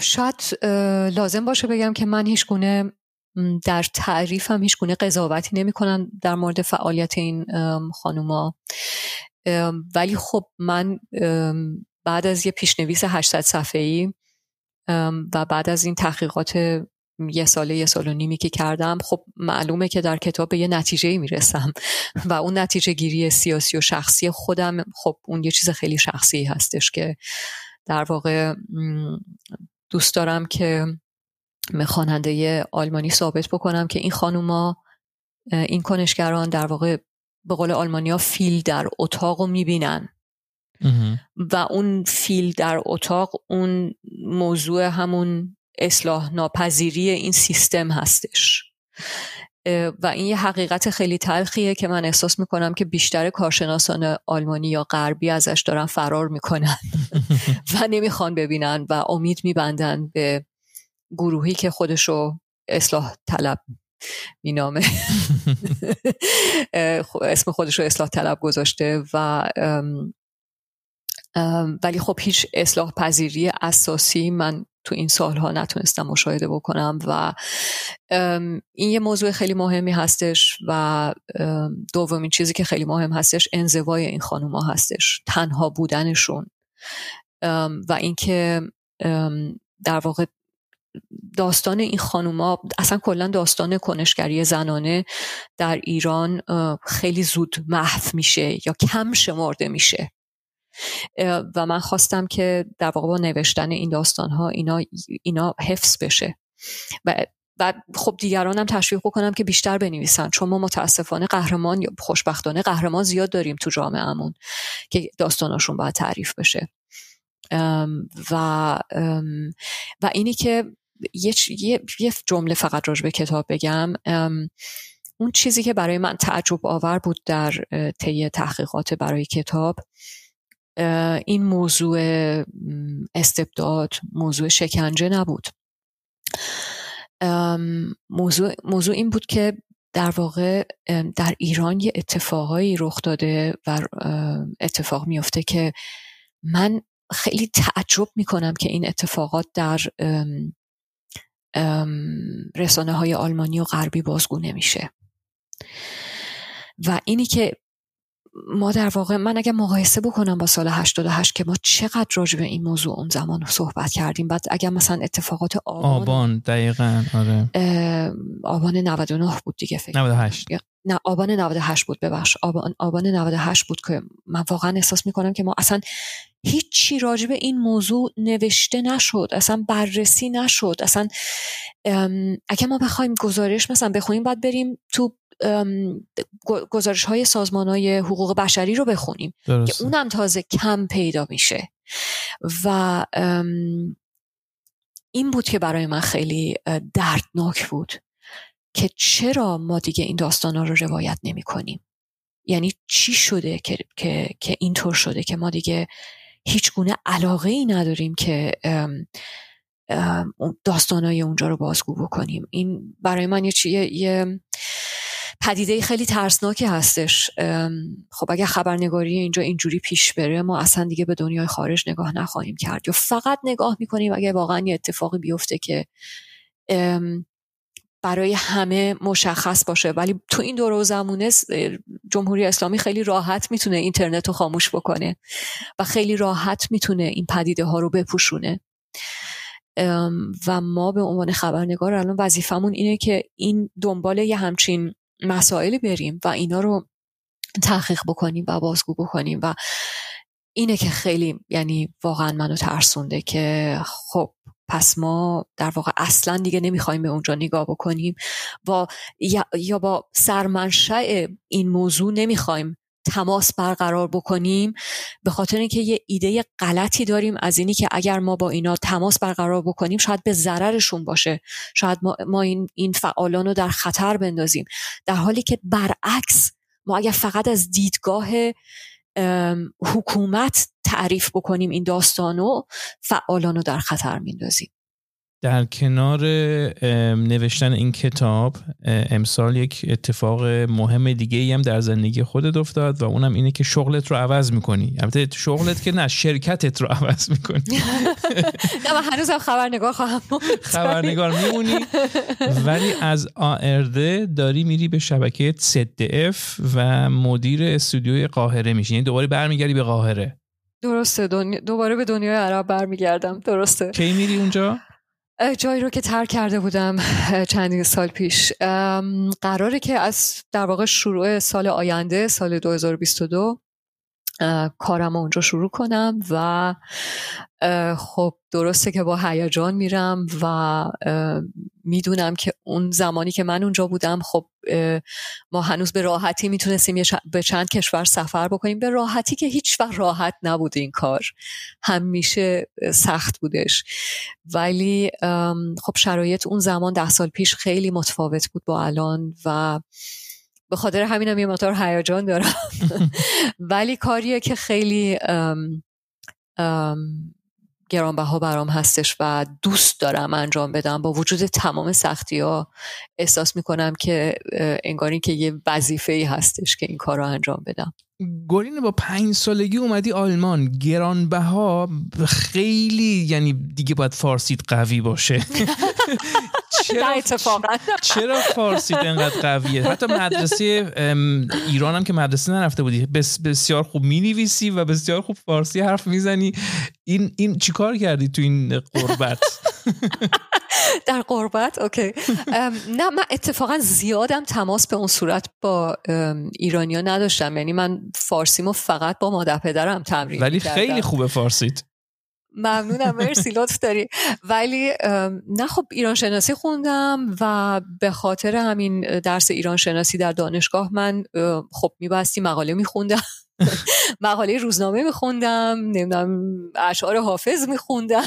شاید لازم باشه بگم که من هیچ گونه در تعریفم هیچ گونه قضاوتی نمی کنم در مورد فعالیت این خانوما. ولی خب من بعد از یه پیشنویس 800 صفحه‌ای و بعد از این تحقیقات یه ساله یه سال و نیمی که کردم خب معلومه که در کتاب به یه نتیجه می‌رسم و اون نتیجه گیری سیاسی و شخصی خودم خب اون یه چیز خیلی شخصی هستش که در واقع دوست دارم که خواننده آلمانی ثابت بکنم که این خانوما این کنشگران در واقع به قول آلمانیا فیل در اتاق رو می‌بینن. و اون فیل در اتاق اون موضوع همون اصلاح ناپذیری این سیستم هستش. و این یه حقیقت خیلی تلخیه که من احساس می‌کنم که بیشتر کارشناسان آلمانی یا غربی ازش دارن فرار می‌کنن (laughs) و نمی‌خوان ببینن و امید میبندن به گروهی که خودشو اصلاح طلب مینامه. (laughs) اسم خودشو اصلاح طلب گذاشته و ولی خب هیچ اصلاح پذیری اساسی من تو این سالها نتونستم مشاهده بکنم و این یه موضوع خیلی مهمی هستش و دومین چیزی که خیلی مهم هستش انزوای این خانوما هستش تنها بودنشون. و اینکه در واقع داستان این خانوما اصلا کلا داستان کنشگری زنانه در ایران خیلی زود محو میشه یا کم شمرده میشه. و من خواستم که در واقع با نوشتن این داستان ها اینا, اینا حفظ بشه. و و خب دیگرانم تشویق بکنم که بیشتر بنویسن چون ما متاسفانه قهرمان یا خوشبختانه قهرمان زیاد داریم تو جامعهمون که داستاناشون باید تعریف بشه. و و اینی که یه, یه جمله فقط راجع به کتاب بگم. اون چیزی که برای من تعجب آور بود در طی تحقیقات برای کتاب این موضوع استبداد موضوع شکنجه نبود. موضوع, موضوع این بود که در واقع در ایران یه اتفاقایی رخ داده و اتفاق میفته که من خیلی تعجب می‌کنم که این اتفاقات در رسانه های آلمانی و غربی بازگو نمیشه. و اینی که ما در واقع من اگر مقایسه بکنم با سال 88 که ما چقدر راجع به این موضوع اون زمان صحبت کردیم بعد اگر مثلا اتفاقات آبان آبان دقیقا آره. آبان 99 بود دیگه فکر 98 نه آبان 98 بود ببخش. آبان, آبان 98 بود که من واقعا احساس می‌کنم که ما اصلا هیچی راجع به این موضوع نوشته نشد اصلا بررسی نشد اصلا اگه ما بخوایم گزارش مثلا بخونیم باید بریم تو گزارش های سازمان های حقوق بشری رو بخونیم. که اونم تازه کم پیدا میشه. و این بود که برای من خیلی دردناک بود که چرا ما دیگه این داستان ها رو روایت نمی کنیم یعنی چی شده که, که, که اینطور شده که ما دیگه هیچ گونه علاقه ای نداریم که داستانهای اونجا رو بازگو بکنیم. این برای من یه, یه پدیده خیلی ترسناکی هستش. خب اگه خبرنگاری اینجا اینجوری پیش بره ما اصلا دیگه به دنیای خارج نگاه نخواهیم کرد. یا فقط نگاه می‌کنیم اگه واقعا یه اتفاقی بیفته که برای همه مشخص باشه. ولی تو این دور و زمونه جمهوری اسلامی خیلی راحت می‌تونه اینترنت رو خاموش بکنه و خیلی راحت می‌تونه این پدیده ها رو بپوشونه. و ما به عنوان خبرنگار الان وظیفمون اینه که این دنبال یه همچین مسائلی بریم و اینا رو تحقیق بکنیم و بازگو بکنیم و اینه که خیلی یعنی واقعا منو ترسونده که خب پس ما در واقع اصلا دیگه نمی‌خوایم به اونجا نگاه بکنیم و یا با سرمنشأ این موضوع نمی‌خوایم تماس برقرار بکنیم به خاطر اینکه یه ایده غلطی داریم از اینی که اگر ما با اینا تماس برقرار بکنیم شاید به ضررشون باشه. شاید ما, ما این, این فعالان رو در خطر بندازیم. در حالی که برعکس ما اگر فقط از دیدگاه حکومت تعریف بکنیم این داستانو فعالان رو در خطر میندازیم. در کنار نوشتن این کتاب امسال یک اتفاق مهم دیگه ای هم در زندگی خودت افتاد و اونم اینه که شغلت رو عوض می‌کنی. البته شغلت که نه شرکتت رو عوض می‌کنی. نه من هنوزم خبرنگار خواهم خبرنگار میمونی. ولی از آرده داری میری به شبکه اف و مدیر استودیوی قاهره میشی. یعنی دوباره برمیگردی به قاهره. درسته دوباره به دنیای عرب برمیگردم. درسته. کی میری اونجا؟ جایی رو که ترک کرده بودم چندین سال پیش. قراره که از در واقع شروع سال آینده سال 2022 کارم اونجا شروع کنم و خب درسته که با هیجان میرم و می‌دونم که اون زمانی که من اونجا بودم خب ما هنوز به راحتی می‌تونستیم به چند کشور سفر بکنیم. به راحتی که هیچ وقت راحت نبود این کار. همیشه سخت بودش. ولی خب شرایط اون زمان ده سال پیش خیلی متفاوت بود با الان و به خاطر همینم یه مقدار هیجان دارم. (laughs) ولی کاریه که خیلی گرانبها برام هستش و دوست دارم انجام بدم. با وجود تمام سختی ها احساس می‌کنم که انگاری که یه وظیفه ای هستش که این کار رو انجام بدم. گلین با پنج سالگی اومدی آلمان. گرانبها خیلی یعنی دیگه باید فارسیت قوی باشه. (laughs) چرا اتفاقا چرا فارسی انقدر قویه؟ حتی مدرسه ایران هم که مدرسه نرفته بودی بسیار خوب می‌نویسی و بسیار خوب فارسی حرف می‌زنی. این این چیکار کردی تو این قربت؟ در قربت؟ اوکی. نه من اتفاقا زیادم تماس به اون صورت با ایرانیا نداشتم. یعنی من فارسیمو فقط با مادر پدرم تمرین ولی خیلی خوبه فارسیت. ممنونم مرسی لطف داری. ولی نه خب ایران شناسی خوندم و به خاطر همین درس ایران شناسی در دانشگاه من خب میبستی مقاله میخوندم. (laughs) مقاله روزنامه میخوندم نمی‌دونم اشعار حافظ میخوندم.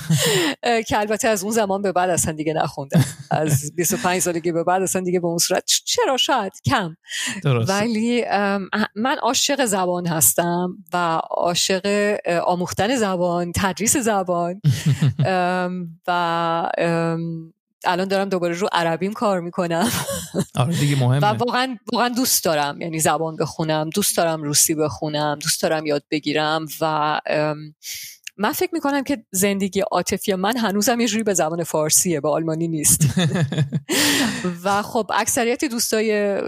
(laughs) که البته از اون زمان به بعد اصلا دیگه نخوندم. از 25 سالگی به بعد اصلا دیگه به اون صورت چرا شاید؟ کم. ولی من عاشق زبان هستم و عاشق آموختن زبان تدریس زبان. (laughs) و الان دارم دوباره رو عربیم کار می‌کنم. آره دیگه مهمه. و واقعا واقعا دوست دارم یعنی زبان بخونم دوست دارم روسی بخونم دوست دارم یاد بگیرم و من فکر می‌کنم که زندگی عاطفی من هنوزم یه جوری به زبان فارسیه به آلمانی نیست. (laughs) و خب اکثریت دوستای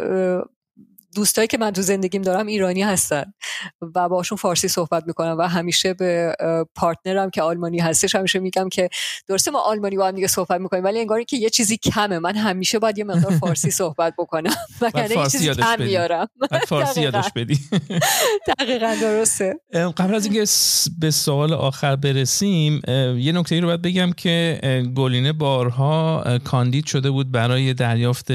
دوستایی که من تو زندگیم دارم ایرانی هستن و باشون فارسی صحبت می‌کنم و همیشه به پارتنرم که آلمانی هستش همیشه میگم که درسته ما آلمانی با هم دیگه صحبت می‌کنیم ولی انگاری که یه چیزی کمه. من همیشه باید یه مقدار (laughs) فارسی صحبت بکنم. و یه چیزی کم میارم. فارسی یادش بدی. (laughs) دقیقا درسته. قبل از اینکه به سوال آخر برسیم یه نکته ای رو باید بگم که گلینه بارها کاندید شده بود برای دریافت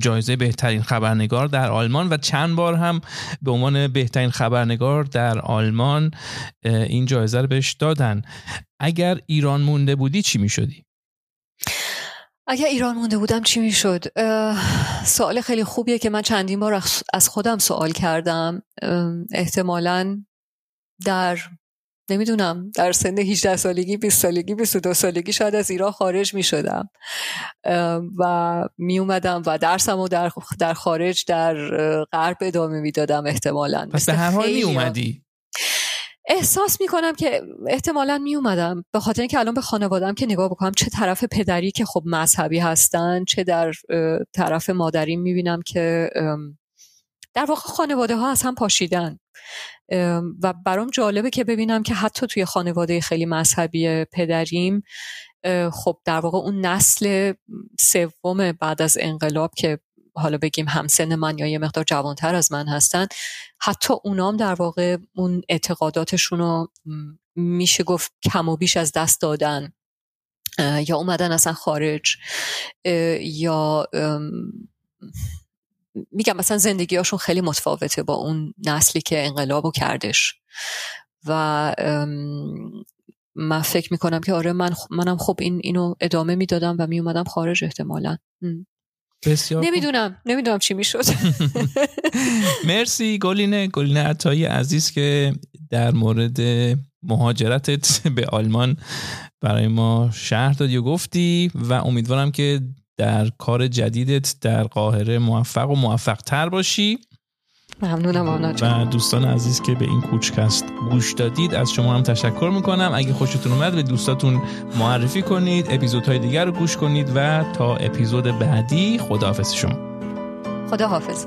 جایزه بهترین خبرنگار در آلمان و چند بار هم به عنوان بهترین خبرنگار در آلمان این جایزه رو بهش دادن اگر ایران مونده بودی چی می شدی؟ اگر ایران مونده بودم چی می‌شد؟ سوال خیلی خوبیه که من چندین بار از خودم سوال کردم احتمالا در نمی‌دونم در سن 18 سالگی 20 سالگی 22 سالگی شاید از ایران خارج می شدم و می اومدم و درسم و در, در خارج در غرب ادامه می‌دادم احتمالا. پس به هر حال می اومدی احساس می‌کنم که احتمالا می اومدم به خاطر اینکه الان به خانوادم که نگاه بکنم چه طرف پدری که خب مذهبی هستن چه در طرف مادری می‌بینم که در واقع خانواده ها از هم پاشیدن. و برام جالبه که ببینم که حتی توی خانواده خیلی مذهبی پدریم خب در واقع اون نسل سوم بعد از انقلاب که حالا بگیم همسن من یا یه مقدار جوانتر از من هستن حتی اونام در واقع اون اعتقاداتشون رو میشه گفت کم و بیش از دست دادن. یا اومدن اصلا خارج یا میگم مثلا زندگیاشون خیلی متفاوته با اون نسلی که انقلابو کردش. و من فکر می‌کنم که آره من منم خب این اینو ادامه می‌دادم و میومدم خارج احتمالا. بسیار نمی‌دونم نمی‌دونم چی می‌شد. (laughs) مرسی گلینه گلینه عطایی عزیز که در مورد مهاجرتت به آلمان برای ما شهر دادی و گفتی و امیدوارم که در کار جدیدت در قاهره موفق و موفق تر باشی. ممنونم و دوستان عزیز که به این کوچکست گوش دادید از شما هم تشکر می‌کنم. اگه خوشتون اومد به دوستاتون معرفی کنید اپیزودهای دیگر رو گوش کنید و تا اپیزود بعدی خداحافظ شما. خداحافظ.